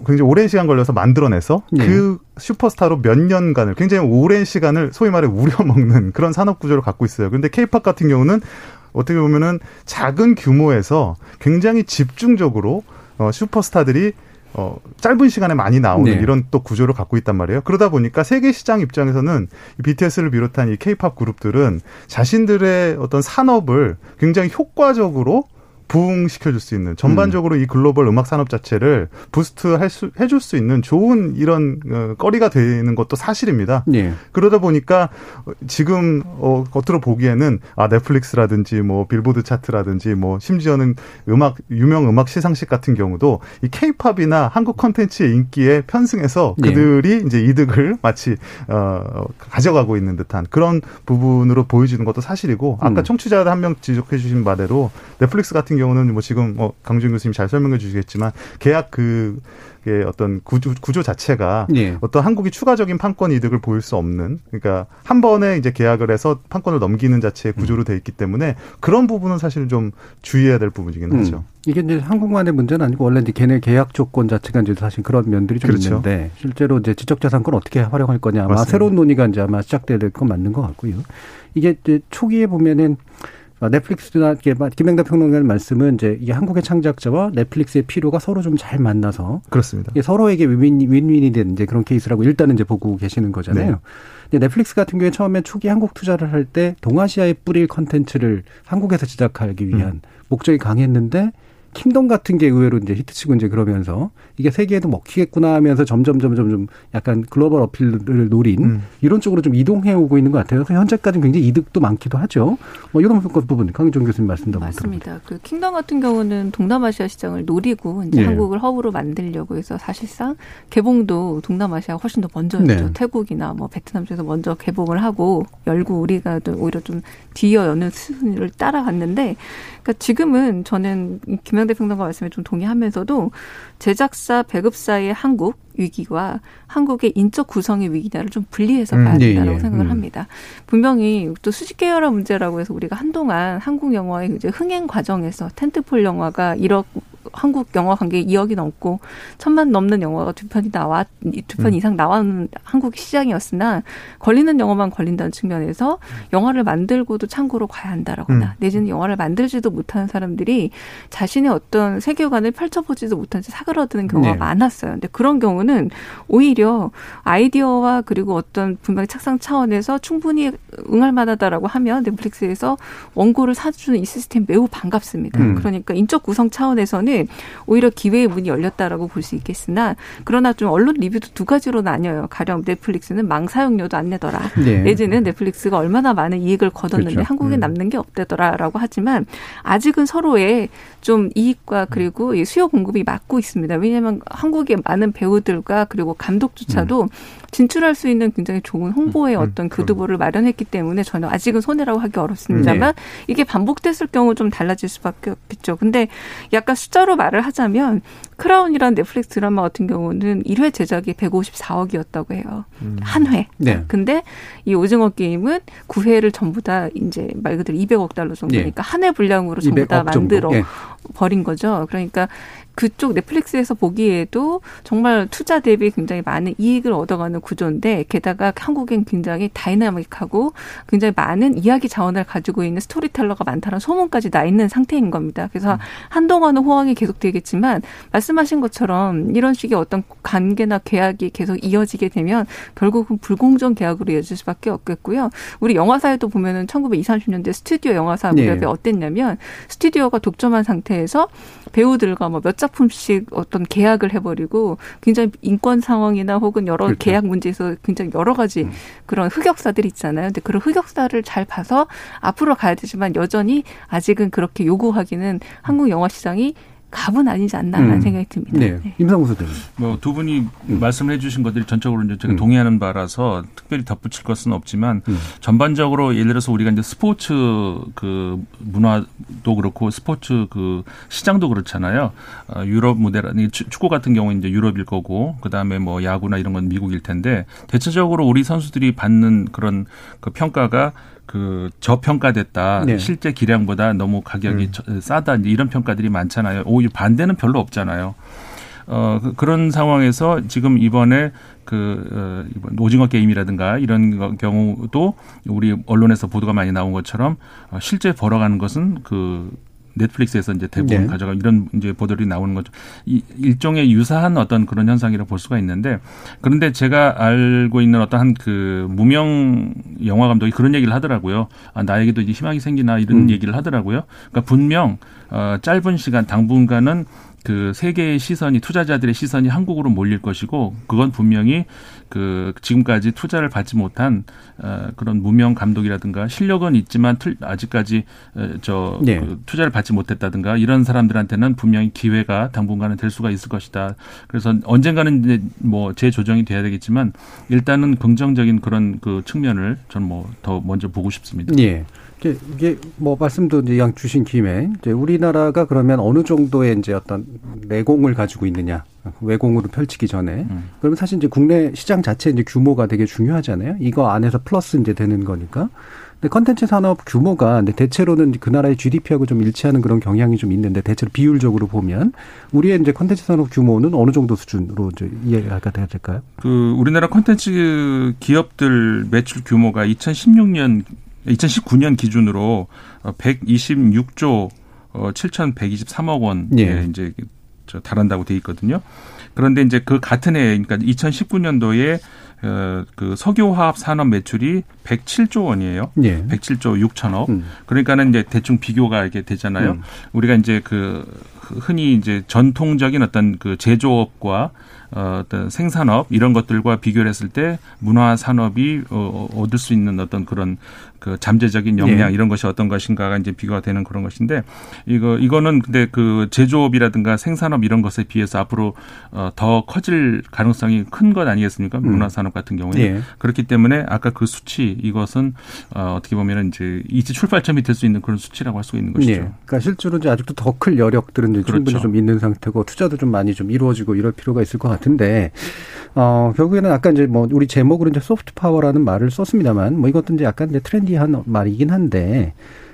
굉장히 오랜 시간 걸려서 만들어내서 네. 그 슈퍼스타로 몇 년간을 굉장히 오랜 시간을 소위 말해 우려먹는 그런 산업 구조를 갖고 있어요. 그런데 케이팝 같은 경우는 어떻게 보면은 작은 규모에서 굉장히 집중적으로 어, 슈퍼스타들이 어, 짧은 시간에 많이 나오는 네. 이런 또 구조를 갖고 있단 말이에요. 그러다 보니까 세계 시장 입장에서는 BTS를 비롯한 이 케이팝 그룹들은 자신들의 어떤 산업을 굉장히 효과적으로 부흥시켜줄 수 있는 전반적으로 음. 이 글로벌 음악 산업 자체를 부스트할 수 해줄 수 있는 좋은 이런 어, 거리가 되는 것도 사실입니다. 예. 그러다 보니까 지금 어 겉으로 보기에는 아 넷플릭스라든지 뭐 빌보드 차트라든지 뭐 심지어는 음악 유명 음악 시상식 같은 경우도 이 케이팝이나 한국 콘텐츠의 인기에 편승해서 예. 그들이 예. 이제 이득을 마치 어 가져가고 있는 듯한 그런 부분으로 보여지는 것도 사실이고 아까 음. 청취자 한 명 지적해 주신 바대로 넷플릭스 같은 경우는 뭐 지금 뭐 강준 교수님 잘 설명해 주시겠지만 계약 그 어떤 구조, 구조 자체가 예. 어떤 한국이 추가적인 판권 이득을 보일 수 없는 그러니까 한 번에 이제 계약을 해서 판권을 넘기는 자체의 구조로 돼 있기 때문에 그런 부분은 사실 좀 주의해야 될 부분이긴 음. 하죠. 이게 이제 한국만의 문제는 아니고 원래 이제 걔네 계약 조건 자체가 이제 사실 그런 면들이 좀 그렇죠. 있는데 실제로 이제 지적자산권 어떻게 활용할 거냐 아마 맞습니다. 새로운 논의가 이제 아마 시작돼야 될 건 맞는 것 같고요. 이게 이제 초기에 보면은 어, 넷플릭스나 김영대 평론가의 말씀은 이제 이게 한국의 창작자와 넷플릭스의 필요가 서로 좀 잘 만나서 그렇습니다. 서로에게 윈윈, 윈윈이 된 이제 그런 케이스라고 일단은 이제 보고 계시는 거잖아요. 네. 근데 넷플릭스 같은 경우에 처음에 초기 한국 투자를 할 때 동아시아에 뿌릴 컨텐츠를 한국에서 제작하기 위한 음. 목적이 강했는데 킹덤 같은 게 의외로 이제 히트치고 이제 그러면서 이게 세계에도 먹히겠구나 하면서 점점 점점 좀 약간 global appeal을 노린 음. 이런 쪽으로 좀 이동해 오고 있는 것 같아요. 그래서 현재까지는 굉장히 이득도 많기도 하죠. 뭐 이런 부분 강희정 교수님 말씀도 맞습니다. 그 킹덤 같은 경우는 동남아시아 시장을 노리고 이제 네. 한국을 허브로 만들려고 해서 사실상 개봉도 동남아시아가 훨씬 더 먼저였죠. 네. 태국이나 뭐 베트남 쪽에서 먼저 개봉을 하고 열고 우리가 오히려 좀 뒤어 여는 순위를 따라갔는데 그러니까 지금은 저는 김 영대 평론가 말씀에 좀 동의하면서도 제작사 배급사의 한국 위기와 한국의 인적 구성의 위기냐를 좀 분리해서 봐야 음, 예, 된다고 음, 예, 생각을 음. 합니다. 분명히 또 수직 계열화 문제라고 해서 우리가 한동안 한국 영화의 이제 흥행 과정에서 텐트폴 영화가 1억 한국 영화 관객 2억이 넘고 천만 넘는 영화가 두 편이 나왔 두편 음. 이상 나왔는 한국 시장이었으나 걸리는 영화만 걸린다는 측면에서 영화를 만들고도 참고로 가야 한다라거나 음. 내지는 영화를 만들지도 못하는 사람들이 자신의 어떤 세계관을 펼쳐보지도 못한 채 사그러드는 경우가 네. 많았어요. 근데 그런 경우는 오히려 아이디어와 그리고 어떤 분명히 착상 차원에서 충분히 응할 만하다라고 하면 넷플릭스에서 원고를 사주는 이 시스템 매우 반갑습니다. 음. 그러니까 인적 구성 차원에서는 오히려 기회의 문이 열렸다라고 볼 수 있겠으나 그러나 좀 언론 리뷰도 두 가지로 나뉘어요. 가령 넷플릭스는 망 사용료도 안 내더라. 네. 내지는 넷플릭스가 얼마나 많은 이익을 거뒀는데 그렇죠. 한국에 음. 남는 게 없대더라라고 하지만 아직은 서로의 좀 이익과 그리고 수요 공급이 맞고 있습니다. 왜냐하면 한국의 많은 배우들과 그리고 감독조차도 음. 진출할 수 있는 굉장히 좋은 홍보의 음, 음 어떤 교두보를 마련했기 때문에 저는 아직은 손해라고 하기 어렵습니다만 네. 이게 반복됐을 경우 좀 달라질 수밖에 없겠죠. 근데 약간 숫자 로 말을 하자면 크라운이라는 넷플릭스 드라마 같은 경우는 1회 제작이 154억이었다고 해요. 음. 한 회. 네. 근데 이 오징어 게임은 9회를 전부 다 이제 말 그대로 200억 달러 정도니까 네. 한 회 분량으로 전부 다 만들어 네. 버린 거죠. 그러니까 그쪽 넷플릭스에서 보기에도 정말 투자 대비 굉장히 많은 이익을 얻어가는 구조인데 게다가 한국엔 굉장히 다이나믹하고 굉장히 많은 이야기 자원을 가지고 있는 storyteller가 많다는 소문까지 나 있는 상태인 겁니다. 그래서 음. 한동안은 호황이 계속되겠지만 말씀하신 것처럼 이런 식의 어떤 관계나 계약이 계속 이어지게 되면 결국은 불공정 계약으로 이어질 수밖에 없겠고요. 우리 영화사에도 보면은 1920, 30년대 스튜디오 영화사 무렵에 네. 어땠냐면 스튜디오가 독점한 상태 상태에서 배우들과 뭐 몇 작품씩 어떤 계약을 해버리고 굉장히 인권 상황이나 혹은 여러 그렇죠. 계약 문제에서 굉장히 여러 가지 음. 그런 흑역사들이 있잖아요. 근데 그런 흑역사를 잘 봐서 앞으로 가야 되지만 여전히 아직은 그렇게 요구하기는 한국 영화 시장이 갑은 아니지 않나라는 음. 생각이 듭니다. 네. 네. 임상구 소장님. 뭐두 분이 음. 말씀해 주신 것들이 전적으로 이제 제가 음. 동의하는 바라서 특별히 덧붙일 것은 없지만 음. 전반적으로 예를 들어서 우리가 이제 스포츠 그 문화도 그렇고 스포츠 그 시장도 그렇잖아요. 어, 유럽 무대라니 축구 같은 경우는 이제 유럽일 거고 그 다음에 뭐 야구나 이런 건 미국일 텐데 대체적으로 우리 선수들이 받는 그런 그 평가가 그 저평가됐다. 네. 실제 기량보다 너무 가격이 음. 싸다. 이런 평가들이 많잖아요. 오히려 반대는 별로 없잖아요. 어, 그, 그런 상황에서 지금 이번에 그, 어, 이번 오징어 게임이라든가 이런 경우도 우리 언론에서 보도가 많이 나온 것처럼 어, 실제 벌어가는 것은 그 넷플릭스에서 이제 대부분 네. 가져가 이런 이제 보도들이 나오는 거죠. 이 일종의 유사한 어떤 그런 현상이라고 볼 수가 있는데 그런데 제가 알고 있는 어떤 한그 무명 영화 감독이 그런 얘기를 하더라고요. 아, 나에게도 이제 희망이 생기나 이런 음. 얘기를 하더라고요. 그러니까 분명 어, 짧은 시간 당분간은 그 세계의 시선이 투자자들의 시선이 한국으로 몰릴 것이고 그건 분명히 그 지금까지 투자를 받지 못한 어 그런 무명 감독이라든가 실력은 있지만 아직까지 저 네. 그 투자를 받지 못했다든가 이런 사람들한테는 분명히 기회가 당분간은 될 수가 있을 것이다. 그래서 언젠가는 이제 뭐 재조정이 돼야 되겠지만 일단은 긍정적인 그런 그 측면을 저는 뭐 더 먼저 보고 싶습니다. 예. 이게, 뭐 말씀도 이제 양 주신 김에 이제 우리나라가 그러면 어느 정도의 이제 어떤 내공을 가지고 있느냐 외공으로 펼치기 전에 음. 그러면 사실 이제 국내 시장 자체 이제 규모가 되게 중요하잖아요. 이거 안에서 플러스 이제 되는 거니까. 근데 컨텐츠 산업 규모가 근데 대체로는 그 나라의 GDP하고 좀 일치하는 그런 경향이 좀 있는데 대체로 비율적으로 보면 우리의 이제 컨텐츠 산업 규모는 어느 정도 수준으로 이제 이해가 될까요? 그 우리나라 컨텐츠 기업들 매출 규모가 2016년 2019년 기준으로 126조 7,123억 원에 예. 이제 달한다고 돼 있거든요. 그런데 이제 그 같은 해, 그러니까 2019년도에 어, 그 석유화학 산업 매출이 107조 원이에요. 예. 107조 6천억. 음. 그러니까는 이제 대충 비교가 이게 되잖아요. 음. 우리가 이제 그 흔히 이제 전통적인 어떤 그 제조업과 어, 어떤 생산업 이런 것들과 비교를 했을 때 문화 산업이 어, 얻을 수 있는 어떤 그런 그 잠재적인 역량 네. 이런 것이 어떤 것인가가 이제 비교가 되는 그런 것인데 이거 이거는 근데 그 제조업이라든가 생산업 이런 것에 비해서 앞으로 어, 더 커질 가능성이 큰 것 아니겠습니까? 음. 문화 산업 같은 경우에 네. 그렇기 때문에 아까 그 수치 이것은 어, 어떻게 보면은 이제 이제 출발점이 될 수 있는 그런 수치라고 할 수가 있는 것이죠. 네. 그러니까 실제로 이제 아직도 더 클 여력들은 이제 그렇죠. 충분히 좀 있는 상태고 투자도 좀 많이 좀 이루어지고 이럴 필요가 있을 것 같은데 어, 결국에는 아까 이제 뭐 우리 제목으로 이제 소프트 파워라는 말을 썼습니다만 뭐 이것도 이제 약간 이제 trendy한 말이긴 한데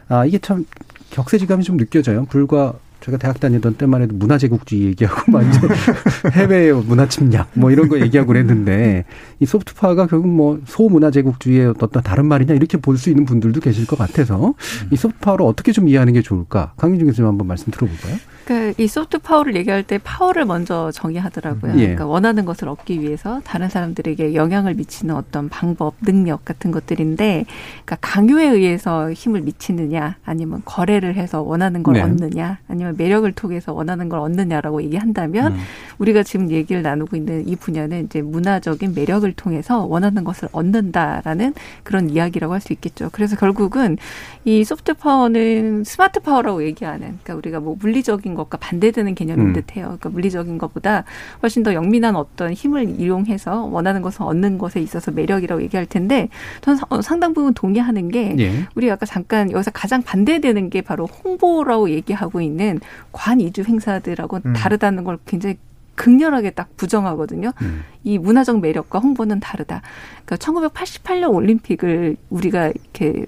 아, 이게 참 격세지감이 좀 느껴져요. 불과 제가 대학 다니던 때만 해도 문화제국주의 얘기하고 막 이제 해외 문화 침략 뭐 이런 거 얘기하고 그랬는데 이 소프트 파워가 결국 뭐 소문화제국주의의 어떤 다른 말이냐 이렇게 볼 수 있는 분들도 계실 것 같아서 이 소프트 파워를 어떻게 좀 이해하는 게 좋을까? 강민중 교수님 한번 말씀 들어볼까요? 그러니까 이 소프트 파워를 얘기할 때 파워를 먼저 정의하더라고요. 예. 그러니까 원하는 것을 얻기 위해서 다른 사람들에게 영향을 미치는 어떤 방법, 능력 같은 것들인데, 그러니까 강요에 의해서 힘을 미치느냐, 아니면 거래를 해서 원하는 걸 네. 얻느냐, 아니면 매력을 통해서 원하는 걸 얻느냐라고 얘기한다면, 음. 우리가 지금 얘기를 나누고 있는 이 분야는 이제 문화적인 매력을 통해서 원하는 것을 얻는다라는 그런 이야기라고 할 수 있겠죠. 그래서 결국은 이 소프트 파워는 스마트 파워라고 얘기하는, 그러니까 우리가 뭐 물리적인 것과 반대되는 개념인 음. 듯해요. 그러니까 물리적인 것보다 훨씬 더 영민한 어떤 힘을 이용해서 원하는 것을 얻는 것에 있어서 매력이라고 얘기할 텐데 저는 어, 상당 부분 동의하는 게 예. 우리 아까 잠깐 여기서 가장 반대되는 게 바로 홍보라고 얘기하고 있는 관 이주 행사들하고 음. 다르다는 걸 굉장히 극렬하게 딱 부정하거든요. 음. 이 문화적 매력과 홍보는 다르다. 그러니까 1988년 올림픽을 우리가 이렇게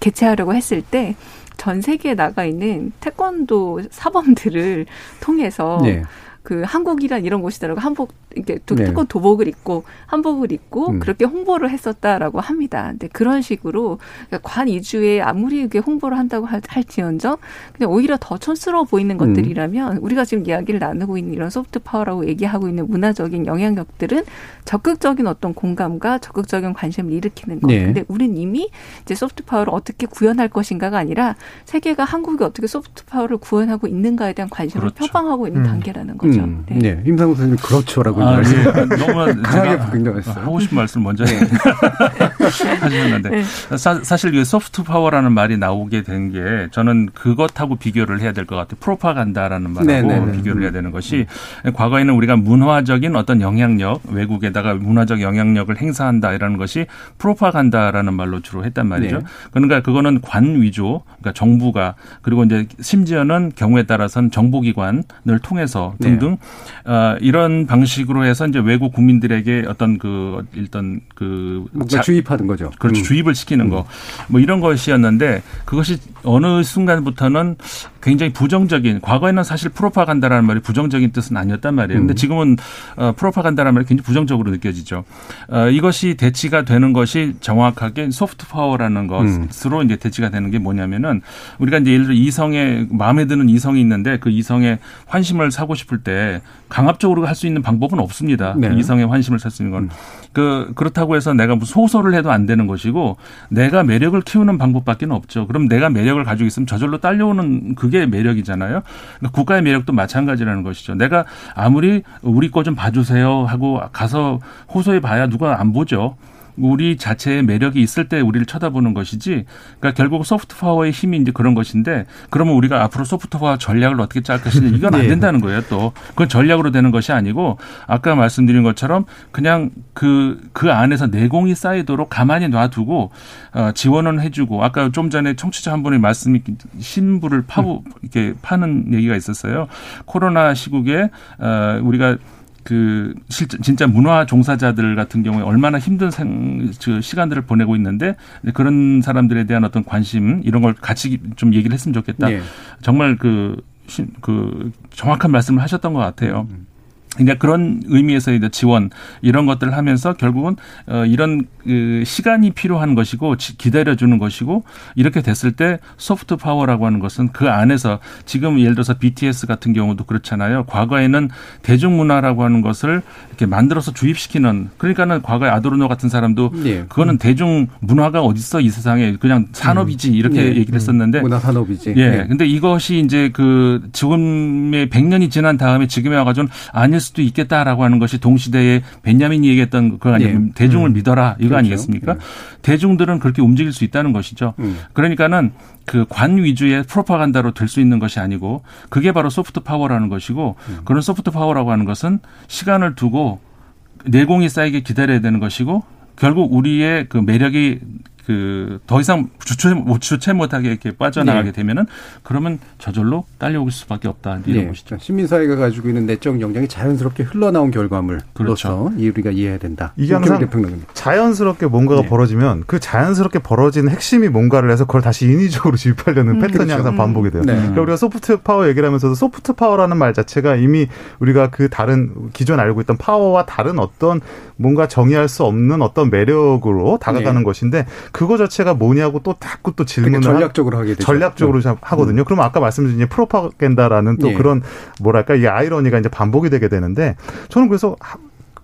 개최하려고 했을 때 전 세계에 나가 있는 태권도 사범들을 통해서 네. 그 한국이란 이런 곳이더라고 한국 이렇게 네. 도복을 입고 한복을 입고 음. 그렇게 홍보를 했었다라고 합니다. 근데 그런 식으로 그러니까 관 위주의 아무리 이게 홍보를 한다고 할지언정 그냥 오히려 더 촌스러워 보이는 음. 것들이라면 우리가 지금 이야기를 나누고 있는 이런 소프트 파워라고 얘기하고 있는 문화적인 영향력들은 적극적인 어떤 공감과 적극적인 관심을 일으키는 것. 네. 근데 우린 이미 이제 소프트 파워를 어떻게 구현할 것인가가 아니라 세계가 한국이 어떻게 소프트 파워를 구현하고 있는가에 대한 관심을 그렇죠. 표방하고 있는 음. 단계라는 거죠. 음. 네. 네. 임상우 선생님 그렇죠라고 아. 예. 너무 강하게 긍정했어요. 하고 싶은 말씀 먼저 네. 하셨는데 네. 사실 이 소프트 파워라는 말이 나오게 된 게 저는 그것하고 비교를 해야 될 것 같아요. 프로파간다라는 말하고 네네네. 네, 네. 비교를 해야 되는 것이 음. 과거에는 우리가 문화적인 어떤 영향력 외국에다가 문화적 영향력을 행사한다 이라는 것이 프로파간다라는 말로 주로 했단 말이죠. 네. 그러니까 그거는 관 위주, 그러니까 정부가 그리고 이제 심지어는 경우에 따라서는 정보기관을 통해서 등등 네. 어, 이런 방식으로 해서 이제 외국 국민들에게 어떤 그 일단 그 자, 주입하는 거죠. 그렇죠. 음. 주입을 시키는 거. 뭐 이런 것이었는데 그것이 어느 순간부터는 굉장히 부정적인 과거에는 사실 프로파간다라는 말이 부정적인 뜻은 아니었단 말이에요. 근데 음. 지금은 어, 프로파간다라는 말이 굉장히 부정적으로 느껴지죠. 어, 이것이 대치가 되는 것이 정확하게 소프트 파워라는 것으로 음. 이제 대치가 되는 게 뭐냐면은 우리가 이제 예를 들어 이성에 마음에 드는 이성이 있는데 그 이성에 환심을 사고 싶을 때 강압적으로 할 수 있는 방법은 없습니다. 네. 이성의 환심을 살 수 있는 건. 음. 그 그렇다고 해서 내가 무슨 호소를 해도 안 되는 것이고 내가 매력을 키우는 방법밖에 없죠. 그럼 내가 매력을 가지고 있으면 저절로 딸려오는 그게 매력이잖아요. 그러니까 국가의 매력도 마찬가지라는 것이죠. 내가 아무리 우리 거 좀 봐주세요 하고 가서 호소해 봐야 누가 안 보죠. 우리 자체의 매력이 있을 때 우리를 쳐다보는 것이지. 그러니까 결국 소프트 파워의 힘이 이제 그런 것인데 그러면 우리가 앞으로 소프트 파워 전략을 어떻게 짤 것이냐 이건 안 네. 된다는 거예요. 또 그건 전략으로 되는 것이 아니고 아까 말씀드린 것처럼 그냥 그그 그 안에서 내공이 쌓이도록 가만히 놔두고 어, 지원은 해주고 아까 좀 전에 청취자 한 분이 말씀이 신부를 파고 이렇게 파는 얘기가 있었어요. 코로나 시국에 어, 우리가 그 실제 진짜 문화 종사자들 같은 경우에 얼마나 힘든 생, 그 시간들을 보내고 있는데 그런 사람들에 대한 어떤 관심 이런 걸 같이 좀 얘기를 했으면 좋겠다. 네. 정말 그, 그 정확한 말씀을 하셨던 것 같아요. 음. 이제 그런 의미에서 이제 지원 이런 것들을 하면서 결국은 어 이런 그 시간이 필요한 것이고 기다려주는 것이고 이렇게 됐을 때 소프트 파워라고 하는 것은 그 안에서 지금 예를 들어서 BTS 같은 경우도 그렇잖아요. 과거에는 대중문화라고 하는 것을 이렇게 만들어서 주입시키는 그러니까는 과거에 아도르노 같은 사람도 네. 그거는 대중문화가 어딨어 이 세상에 그냥 산업이지 이렇게 네. 얘기를 했었는데 문화 산업이지. 예. 네. 근데 이것이 이제 그 지금의 100년이 지난 다음에 지금에 와가지고 아닐 수도 있겠다라고 하는 것이 동시대에 벤야민이 얘기했던 그거 아니에요. 네. 대중을 음. 믿어라 이거 그렇죠. 아니겠습니까? 네. 대중들은 그렇게 움직일 수 있다는 것이죠. 음. 그러니까는 그 관 위주의 프로파간다로 될 수 있는 것이 아니고 그게 바로 소프트 파워라는 것이고 음. 그런 소프트 파워라고 하는 것은 시간을 두고 내공이 쌓이게 기다려야 되는 것이고 결국 우리의 그 매력이 그 더 이상 주체 주체 못하게 이렇게 빠져나가게 네. 되면은 그러면 저절로 딸려올 수밖에 없다 이런 네. 것이죠. 시민 사회가 가지고 있는 내적 역량이 자연스럽게 흘러나온 결과물로서 그렇죠. 우리가 이해해야 된다. 이게 항상 자연스럽게 뭔가가 네. 벌어지면 그 자연스럽게 벌어지는 핵심이 뭔가를 해서 그걸 다시 인위적으로 주입하려는 음, 패턴이 그렇죠. 항상 반복이 돼요. 네. 그러니까 우리가 소프트 파워 얘기를 하면서도 소프트 파워라는 말 자체가 이미 우리가 그 다른 기존 알고 있던 파워와 다른 어떤 뭔가 정의할 수 없는 어떤 매력으로 다가가는 네. 것인데 그거 자체가 뭐냐고 또 자꾸 또 질문을 전략적으로 하게 되죠. 전략적으로 네. 하거든요. 음. 그럼 아까 말씀드린 프로파간다라는 또 네. 그런 뭐랄까 이게 아이러니가 이제 반복이 되게 되는데 저는 그래서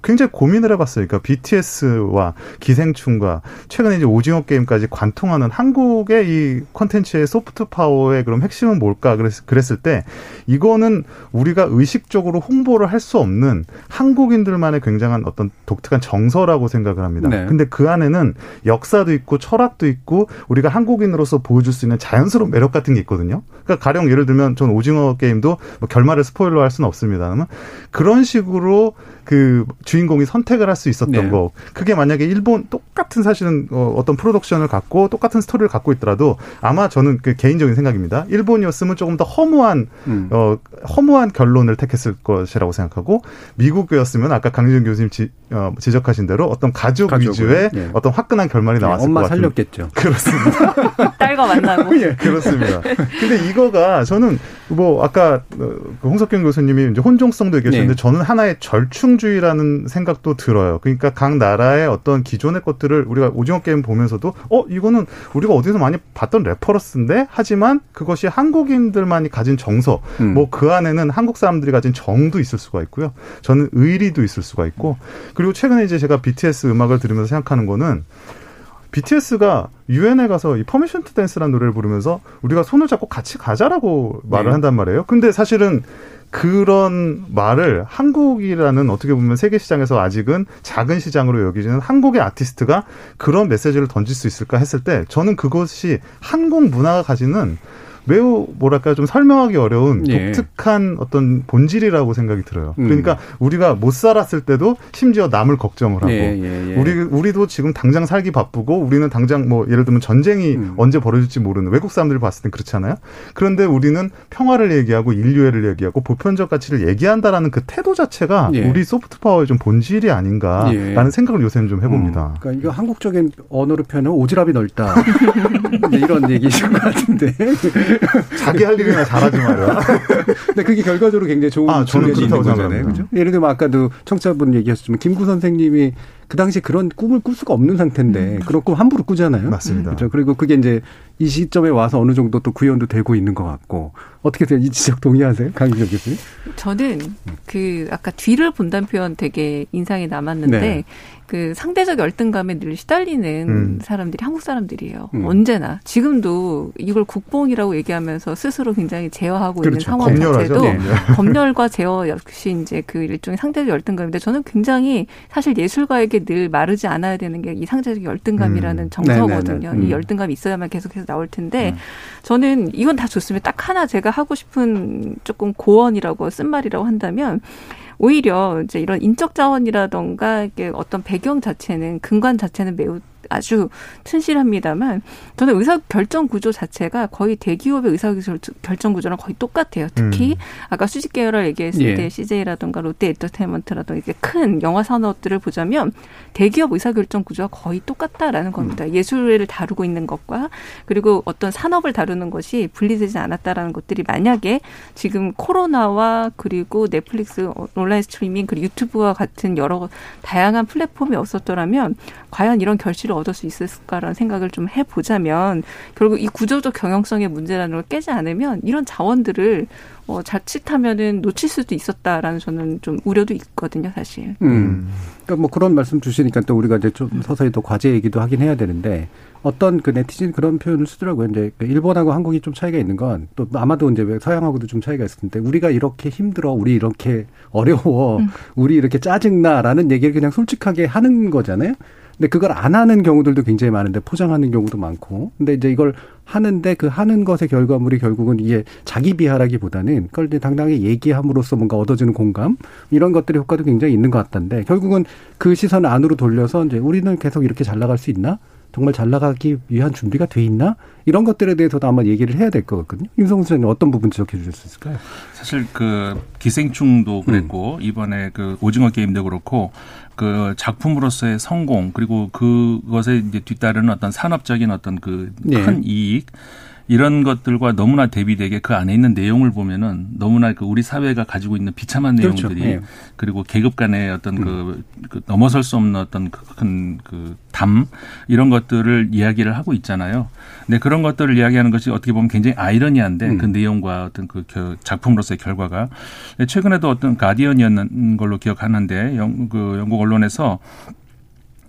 굉장히 고민을 해봤어요. 그러니까 BTS와 기생충과 최근에 이제 오징어 게임까지 관통하는 한국의 이 컨텐츠의 소프트 파워의 그럼 핵심은 뭘까 그랬, 을때 이거는 우리가 의식적으로 홍보를 할 수 없는 한국인들만의 굉장한 어떤 독특한 정서라고 생각을 합니다. 네. 근데 그 안에는 역사도 있고 철학도 있고 우리가 한국인으로서 보여줄 수 있는 자연스러운 매력 같은 게 있거든요. 그러니까 가령 예를 들면 전 오징어 게임도 뭐 결말을 스포일러 할 수는 없습니다만 그런 식으로 그 주인공이 선택을 할 수 있었던 네. 거. 그게 만약에 일본 똑같은 사실은 어, 어떤 프로덕션을 갖고 똑같은 스토리를 갖고 있더라도 아마 저는 그 개인적인 생각입니다. 일본이었으면 조금 더 허무한 음. 어 허무한 결론을 택했을 것이라고 생각하고 미국이었으면 아까 강진 교수님 지, 어, 지적하신 대로 어떤 가족 가족을, 위주의 네. 어떤 화끈한 결말이 네, 나왔을 것 같아요. 엄마 살렸겠죠. 그렇습니다. 딸과 만나고. 예, 그렇습니다. 근데 이거가 저는 뭐 아까 그 홍석경 교수님이 이제 혼종성도 얘기하셨는데 네. 저는 하나의 절충 전통주의라는 생각도 들어요. 그러니까 각 나라의 어떤 기존의 것들을 우리가 오징어 게임 보면서도 어 이거는 우리가 어디서 많이 봤던 reference인데 하지만 그것이 한국인들만이 가진 정서 음. 뭐그 안에는 한국 사람들이 가진 정도 있을 수가 있고요. 저는 의리도 있을 수가 있고 그리고 최근에 이제 제가 BTS 음악을 들으면서 생각하는 거는 BTS가 유엔에 가서 이 Permission to Dance라는 노래를 부르면서 우리가 손을 잡고 같이 가자라고 말을 네. 한단 말이에요. 근데 사실은 그런 말을 한국이라는 어떻게 보면 세계 시장에서 아직은 작은 시장으로 여기지는 한국의 아티스트가 그런 메시지를 던질 수 있을까 했을 때 저는 그것이 한국 문화가 가지는 매우 뭐랄까 좀 설명하기 어려운 예. 독특한 어떤 본질이라고 생각이 들어요. 음. 그러니까 우리가 못 살았을 때도 심지어 남을 걱정을 하고 예, 예, 예. 우리 우리도 지금 당장 살기 바쁘고 우리는 당장 뭐 예를 들면 전쟁이 음. 언제 벌어질지 모르는 외국 사람들이 봤을 땐 그렇잖아요. 그런데 우리는 평화를 얘기하고 인류애를 얘기하고 보편적 가치를 얘기한다라는 그 태도 자체가 예. 우리 소프트 파워의 좀 본질이 아닌가라는 예. 생각을 요새는 좀 해봅니다. 그러니까 이거 한국적인 언어로 표현하면 오지랖이 넓다. 이제 이런 얘기신 것 같은데. 자기 할 일이나 잘하지 말이야. 근데 그게 결과적으로 굉장히 좋은 아, 저는 그렇다고 거잖아요. 생각합니다. 그죠? 예를 들면 아까도 청취자분 얘기하셨지만 김구 선생님이 그 당시 그런 꿈을 꿀 수가 없는 상태인데 그런 꿈 함부로 꾸잖아요. 맞습니다. 그렇죠. 그리고 그게 이제 이 시점에 와서 어느 정도 또 구현도 되고 있는 것 같고 어떻게 돼요? 이 지적 동의하세요? 강기정 교수님? 저는 그 아까 뒤를 본다는 표현 되게 인상이 남았는데 네. 그 상대적 열등감에 늘 시달리는 음. 사람들이 한국 사람들이에요. 음. 언제나 지금도 이걸 국뽕이라고 얘기하면서 스스로 굉장히 제어하고 있는 그렇죠. 상황 검열하죠. 자체도 네. 검열과 제어 역시 이제 그 일종의 상대적 열등감인데 저는 굉장히 사실 예술가에게 늘 마르지 않아야 되는 게 이 상대적 열등감이라는 음. 정서거든요. 네네네. 음. 이 열등감이 있어야만 계속해서 나올 텐데 저는 이건 다 좋습니다. 딱 하나 제가 하고 싶은 조금 고언이라고 쓴 말이라고 한다면 오히려 이제 이런 인적 자원이라던가 이게 어떤 배경 자체는 근간 자체는 매우 아주 튼실합니다만 저는 의사 결정 구조 자체가 거의 대기업의 의사 결정 구조랑 거의 똑같아요. 특히 아까 수직 계열을 얘기했을 예. 때 CJ라든가 롯데 엔터테인먼트라든가 이렇게 큰 영화 산업들을 보자면 대기업 의사 결정 구조가 거의 똑같다라는 겁니다. 예술을 다루고 있는 것과 그리고 어떤 산업을 다루는 것이 분리되지 않았다라는 것들이 만약에 지금 코로나와 그리고 넷플릭스 온라인 스트리밍 그리고 유튜브와 같은 여러 다양한 플랫폼이 없었더라면 과연 이런 결실을 얻을 수 있을까라는 생각을 좀 해보자면 결국 이 구조적 경영성의 문제라는 걸 깨지 않으면 이런 자원들을 어, 자칫하면은 놓칠 수도 있었다라는 저는 좀 우려도 있거든요, 사실. 음. 그러니까 뭐 그런 말씀 주시니까 또 우리가 이제 좀 서서히 또 과제 얘기도 하긴 해야 되는데 어떤 그 네티즌 그런 표현을 쓰더라고요. 이제 그 일본하고 한국이 좀 차이가 있는 건 또 아마도 이제 서양하고도 좀 차이가 있을 텐데 우리가 이렇게 힘들어, 우리 이렇게 어려워, 음. 우리 이렇게 짜증나라는 얘기를 그냥 솔직하게 하는 거잖아요. 근데 그걸 안 하는 경우들도 굉장히 많은데 포장하는 경우도 많고. 근데 이제 이걸 하는데 그 하는 것의 결과물이 결국은 이게 자기 비하라기보다는 그걸 이제 당당하게 얘기함으로써 뭔가 얻어지는 공감 이런 것들의 효과도 굉장히 있는 것 같던데 결국은 그 시선을 안으로 돌려서 이제 우리는 계속 이렇게 잘 나갈 수 있나? 정말 잘 나가기 위한 준비가 돼 있나? 이런 것들에 대해서도 아마 얘기를 해야 될것 같거든요. 윤성수 선생님 어떤 부분 지적해 주실 수 있을까요? 사실 그 기생충도 그랬고 이번에 그 오징어 게임도 그렇고 그 작품으로서의 성공 그리고 그것에 이제 뒤따르는 어떤 산업적인 어떤 그큰 예. 이익 이런 것들과 너무나 대비되게 그 안에 있는 내용을 보면은 너무나 그 우리 사회가 가지고 있는 비참한 그렇죠. 내용들이 예. 그리고 계급 간의 어떤 그, 그 넘어설 수 없는 어떤 큰그담 이런 것들을 이야기를 하고 있잖아요. 근데 그런 것들을 이야기하는 것이 어떻게 보면 굉장히 아이러니한데 음. 그 내용과 어떤 그 겨- 작품으로서의 결과가 최근에도 어떤 가디언이었는 걸로 기억하는데 영, 그 영국 언론에서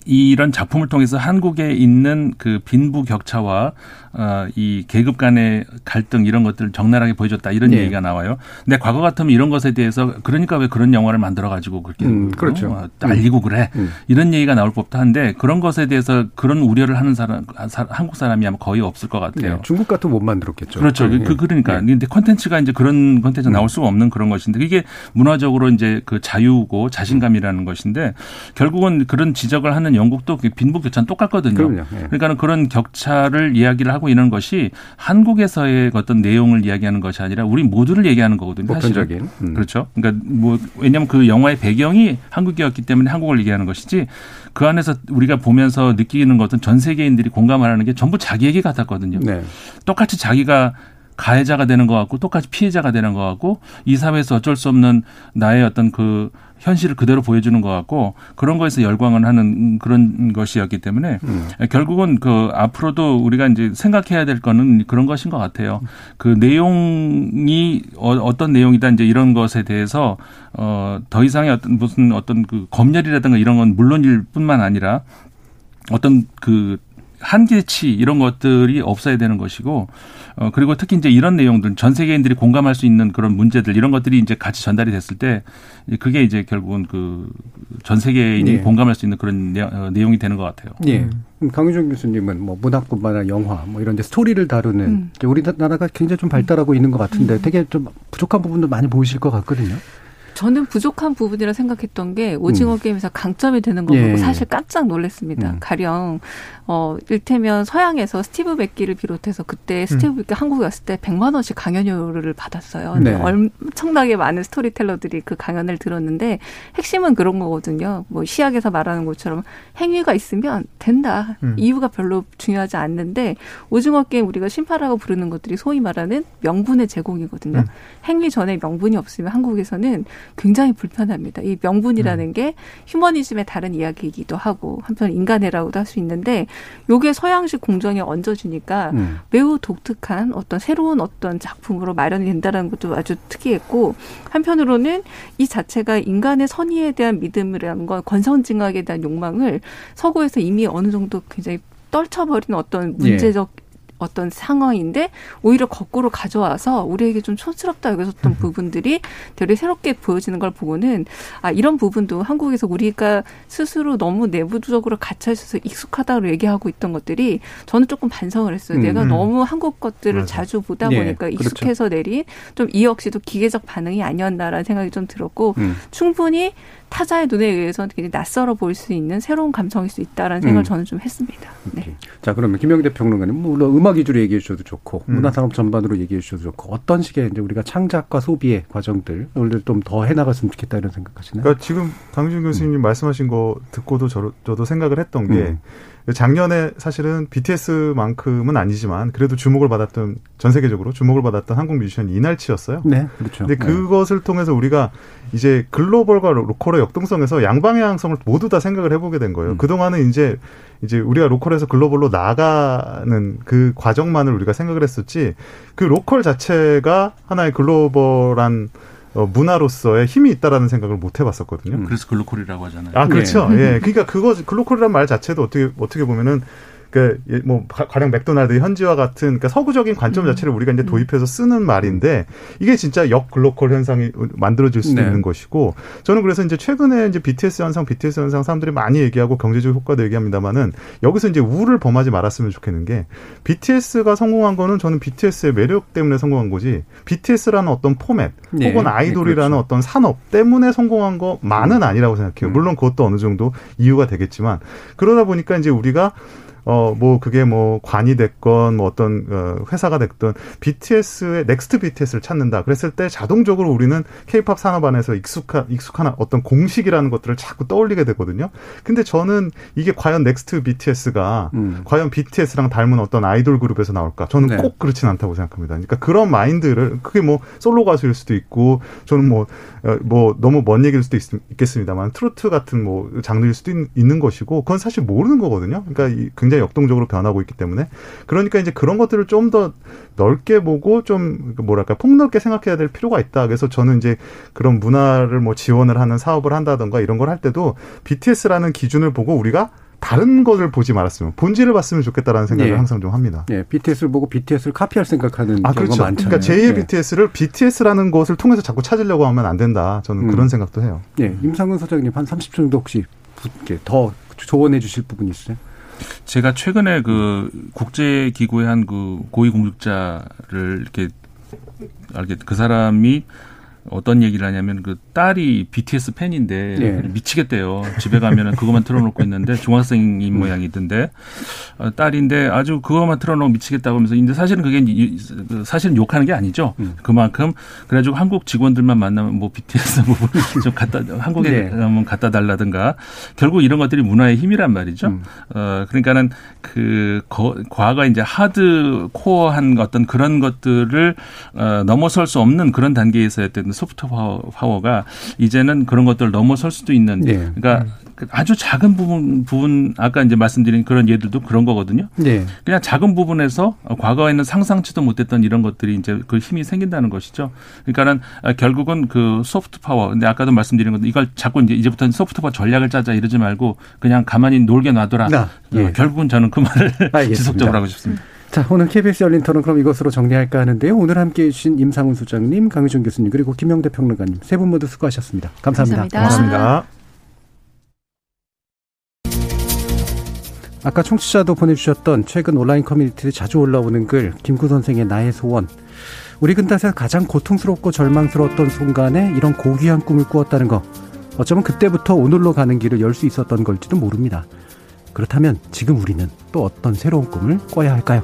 이런 작품을 통해서 한국에 있는 그 빈부 격차와 어, 이 계급 간의 갈등 이런 것들을 적나라하게 보여줬다 이런 네. 얘기가 나와요. 근데 과거 같으면 이런 것에 대해서 그러니까 왜 그런 영화를 만들어 가지고 그렇게 음, 어, 그렇죠. 알리고 그래 음. 이런 얘기가 나올 법도 한데 그런 것에 대해서 그런 우려를 하는 사람 사- 한국 사람이 아마 거의 없을 것 같아요. 네, 중국 같은 못 만들었겠죠. 그렇죠. 예. 그, 그러니까. 예. 근데 콘텐츠가 이제 그런 콘텐츠 음. 나올 수가 없는 그런 것인데 이게 문화적으로 이제 그 자유고 자신감이라는 것인데 결국은 그런 지적을 하는 영국도 그 빈부 격차는 똑같거든요. 그럼요. 예. 그러니까는 그런 격차를 이야기를 하고 있는 것이 한국에서의 어떤 내용을 이야기하는 것이 아니라 우리 모두를 얘기하는 거거든요. 보편적인. 음. 그렇죠. 그러니까 뭐 왜냐하면 그 영화의 배경이 한국이었기 때문에 한국을 얘기하는 것이지 그 안에서 우리가 보면서 느끼는 것은 전 세계인들이 공감하는 게 전부 자기 얘기 같았거든요. 네. 똑같이 자기가 가해자가 되는 것 같고 똑같이 피해자가 되는 것 같고 이 사회에서 어쩔 수 없는 나의 어떤 그 현실을 그대로 보여주는 것 같고 그런 거에서 열광을 하는 그런 것이었기 때문에 음. 결국은 그 앞으로도 우리가 이제 생각해야 될 거는 그런 것인 것 같아요. 그 내용이 어, 떤 내용이다 이제 이런 것에 대해서 어더 이상의 어떤 무슨 어떤 그 검열이라든가 이런 건 물론일 뿐만 아니라 어떤 그 한계치 이런 것들이 없어야 되는 것이고 어 그리고 특히 이제 이런 내용들 전 세계인들이 공감할 수 있는 그런 문제들 이런 것들이 이제 같이 전달이 됐을 때 그게 이제 결국은 그 전 세계인이 예. 공감할 수 있는 그런 어, 내용이 되는 것 같아요. 예. 강유정 교수님은 뭐 문학뿐만 아니라 영화 뭐 이런 데 스토리를 다루는 음. 우리나라가 굉장히 좀 발달하고 있는 것 같은데 음. 되게 좀 부족한 부분도 많이 보이실 것 같거든요. 저는 부족한 부분이라 생각했던 게 오징어 음. 게임에서 강점이 되는 거 보고 예. 사실 깜짝 놀랐습니다. 음. 가령 어 일테면 서양에서 스티브 맥기를 비롯해서 그때 음. 스티브 맥기 한국에 왔을 때 100만 원씩 강연료를 받았어요. 네. 엄청나게 많은 storyteller들이 그 강연을 들었는데 핵심은 그런 거거든요. 뭐 시약에서 말하는 것처럼 행위가 있으면 된다. 음. 이유가 별로 중요하지 않는데 오징어 게임 우리가 심파라고 부르는 것들이 소위 말하는 명분의 제공이거든요. 음. 행위 전에 명분이 없으면 한국에서는 굉장히 불편합니다. 이 명분이라는 음. 게 휴머니즘의 다른 이야기이기도 하고 한편 인간애라고도 할 수 있는데 요게 서양식 공정에 얹어지니까 음. 매우 독특한 어떤 새로운 어떤 작품으로 마련이 된다는 것도 아주 특이했고 한편으로는 이 자체가 인간의 선의에 대한 믿음이라는 건 권선징악에 대한 욕망을 서구에서 이미 어느 정도 굉장히 떨쳐버린 어떤 문제적 예. 어떤 상황인데 오히려 거꾸로 가져와서 우리에게 좀 촌스럽다 여겨졌던 부분들이 되게 새롭게 보여지는 걸 보고는 아 이런 부분도 한국에서 우리가 스스로 너무 내부적으로 갇혀 있어서 익숙하다고 얘기하고 있던 것들이 저는 조금 반성을 했어요. 음. 내가 너무 한국 것들을 맞아. 자주 보다 예, 보니까 그렇죠. 익숙해서 그렇죠. 내린 좀 이 역시도 기계적 반응이 아니었나라는 생각이 좀 들었고 음. 충분히 타자의 눈에 의해서 굉장히 낯설어 보일 수 있는 새로운 감성일 수 있다라는 생각을 음. 저는 좀 했습니다. 네. 자 그러면 김영대 평론가님 물론 음악 위주로 얘기해 주셔도 좋고 음. 문화산업 전반으로 얘기해 주셔도 좋고 어떤 식의 이제 우리가 창작과 소비의 과정들 오늘 좀 더 해나갔으면 좋겠다 이런 생각하시나요? 그러니까 지금 강준 교수님 음. 말씀하신 거 듣고도 저, 저도 생각을 했던 게 음. 작년에 사실은 BTS만큼은 아니지만 그래도 주목을 받았던 전 세계적으로 주목을 받았던 한국 뮤지션 이날치였어요. 네, 그렇죠. 근데 네. 그것을 통해서 우리가 이제 글로벌과 로컬의 역동성에서 양방향성을 모두 다 생각을 해보게 된 거예요. 음. 그 동안은 이제 이제 우리가 로컬에서 글로벌로 나가는 그 과정만을 우리가 생각을 했었지 그 로컬 자체가 하나의 글로벌한 어, 문화로서의 힘이 있다라는 생각을 못 해봤었거든요. 음. 그래서 글로컬이라고 하잖아요. 아 그렇죠. 예. 예. 그러니까 그거 글로컬이라는 말 자체도 어떻게 어떻게 보면은 그뭐 가령 맥도날드 현지화 같은 그러니까 서구적인 관점 음. 자체를 우리가 이제 도입해서 쓰는 말인데 이게 진짜 역 글로컬 현상이 만들어질 수 네. 있는 것이고 저는 그래서 이제 최근에 이제 BTS 현상, BTS 현상 사람들이 많이 얘기하고 경제적 효과도 얘기합니다만은 여기서 이제 우를 범하지 말았으면 좋겠는 게 BTS가 성공한 거는 저는 BTS의 매력 때문에 성공한 거지 BTS라는 어떤 포맷 네. 혹은 아이돌이라는 네, 그렇죠. 어떤 산업 때문에 성공한 거만은 음. 아니라고 생각해요. 음. 물론 그것도 어느 정도 이유가 되겠지만 그러다 보니까 이제 우리가 어, 뭐, 그게 뭐, 관이 됐건, 뭐, 어떤, 어, 회사가 됐든, BTS의, next BTS를 찾는다. 그랬을 때 자동적으로 우리는 케이팝 산업 안에서 익숙한, 익숙한 어떤 공식이라는 것들을 자꾸 떠올리게 되거든요. 근데 저는 이게 과연 next BTS가, 음. 과연 BTS랑 닮은 어떤 아이돌 그룹에서 나올까? 저는 네. 꼭 그렇진 않다고 생각합니다. 그러니까 그런 마인드를, 그게 뭐, 솔로 가수일 수도 있고, 저는 뭐, 어, 뭐, 너무 먼 얘기일 수도 있, 겠습니다만 트로트 같은 뭐, 장르일 수도 있, 는 것이고, 그건 사실 모르는 거거든요. 그러니까 굉장히 굉장히 역동적으로 변하고 있기 때문에 그러니까 이제 그런 것들을 좀 더 넓게 보고 좀 뭐랄까 폭넓게 생각해야 될 필요가 있다. 그래서 저는 이제 그런 문화를 뭐 지원을 하는 사업을 한다던가 이런 걸 할 때도 BTS라는 기준을 보고 우리가 다른 것을 보지 말았으면 본질을 봤으면 좋겠다라는 생각을 예. 항상 좀 합니다. 예, BTS를 보고 BTS를 카피할 생각하는 아, 경우가 그렇죠. 많잖아요. 그러니까 제2의 예. BTS를 BTS라는 것을 통해서 자꾸 찾으려고 하면 안 된다. 저는 음. 그런 생각도 해요. 예, 임상근 소장님 한 30초 정도 혹시 더 조언해 주실 부분 있으세요? 제가 최근에 그 국제 기구의 한 그 고위 공직자를 이렇게 알게 그 사람이 어떤 얘기를 하냐면 그 딸이 BTS 팬인데 예. 미치겠대요. 집에 가면은 그것만 틀어놓고 있는데 중학생인 모양이던데 어, 딸인데 아주 그것만 틀어놓고 미치겠다고 하면서 근데 사실은 그게 이- 그 사실은 욕하는 게 아니죠. 그만큼 그래가지고 한국 직원들만 만나면 뭐 BTS 부분 좀 갖다 한국에 네. 한번 갖다 달라든가 결국 이런 것들이 문화의 힘이란 말이죠. 어 그러니까는 그 거, 과거 이제 하드 코어한 어떤 그런 것들을 어, 넘어설 수 없는 그런 단계에서였던 소프트 파워, 파워가 이제는 그런 것들 을 넘어설 수도 있는 네. 그러니까 그 아주 작은 부분 부분 아까 이제 말씀드린 그런 예들도 그런 거거든요. 네. 그냥 작은 부분에서 과거에는 상상치도 못했던 이런 것들이 이제 그 힘이 생긴다는 것이죠. 그러니까는 아, 결국은 그 소프트 파워. 근데 아까도 말씀드린 건데 이걸 자꾸 이제 이제부터는 소프트 파워 전략을 짜자 이러지 말고 그냥 가만히 놀게 놔둬라. 어, 결국은 저는 그 말을 알겠습니다. 지속적으로 하고 싶습니다. 자, 오늘 KBS 열린 토론 그럼 이것으로 정리할까 하는데요. 오늘 함께 해주신 임상훈 소장님, 강유준 교수님, 그리고 김영대 평론가님 세 분 모두 수고하셨습니다. 감사합니다. 감사합니다. 고맙습니다. 아까 청취자도 보내주셨던 최근 온라인 커뮤니티에 자주 올라오는 글, 김구 선생의 나의 소원. 우리 근다에서 가장 고통스럽고 절망스러웠던 순간에 이런 고귀한 꿈을 꾸었다는 거. 어쩌면 그때부터 오늘로 가는 길을 열 수 있었던 걸지도 모릅니다. 그렇다면 지금 우리는 또 어떤 새로운 꿈을 꿔야 할까요?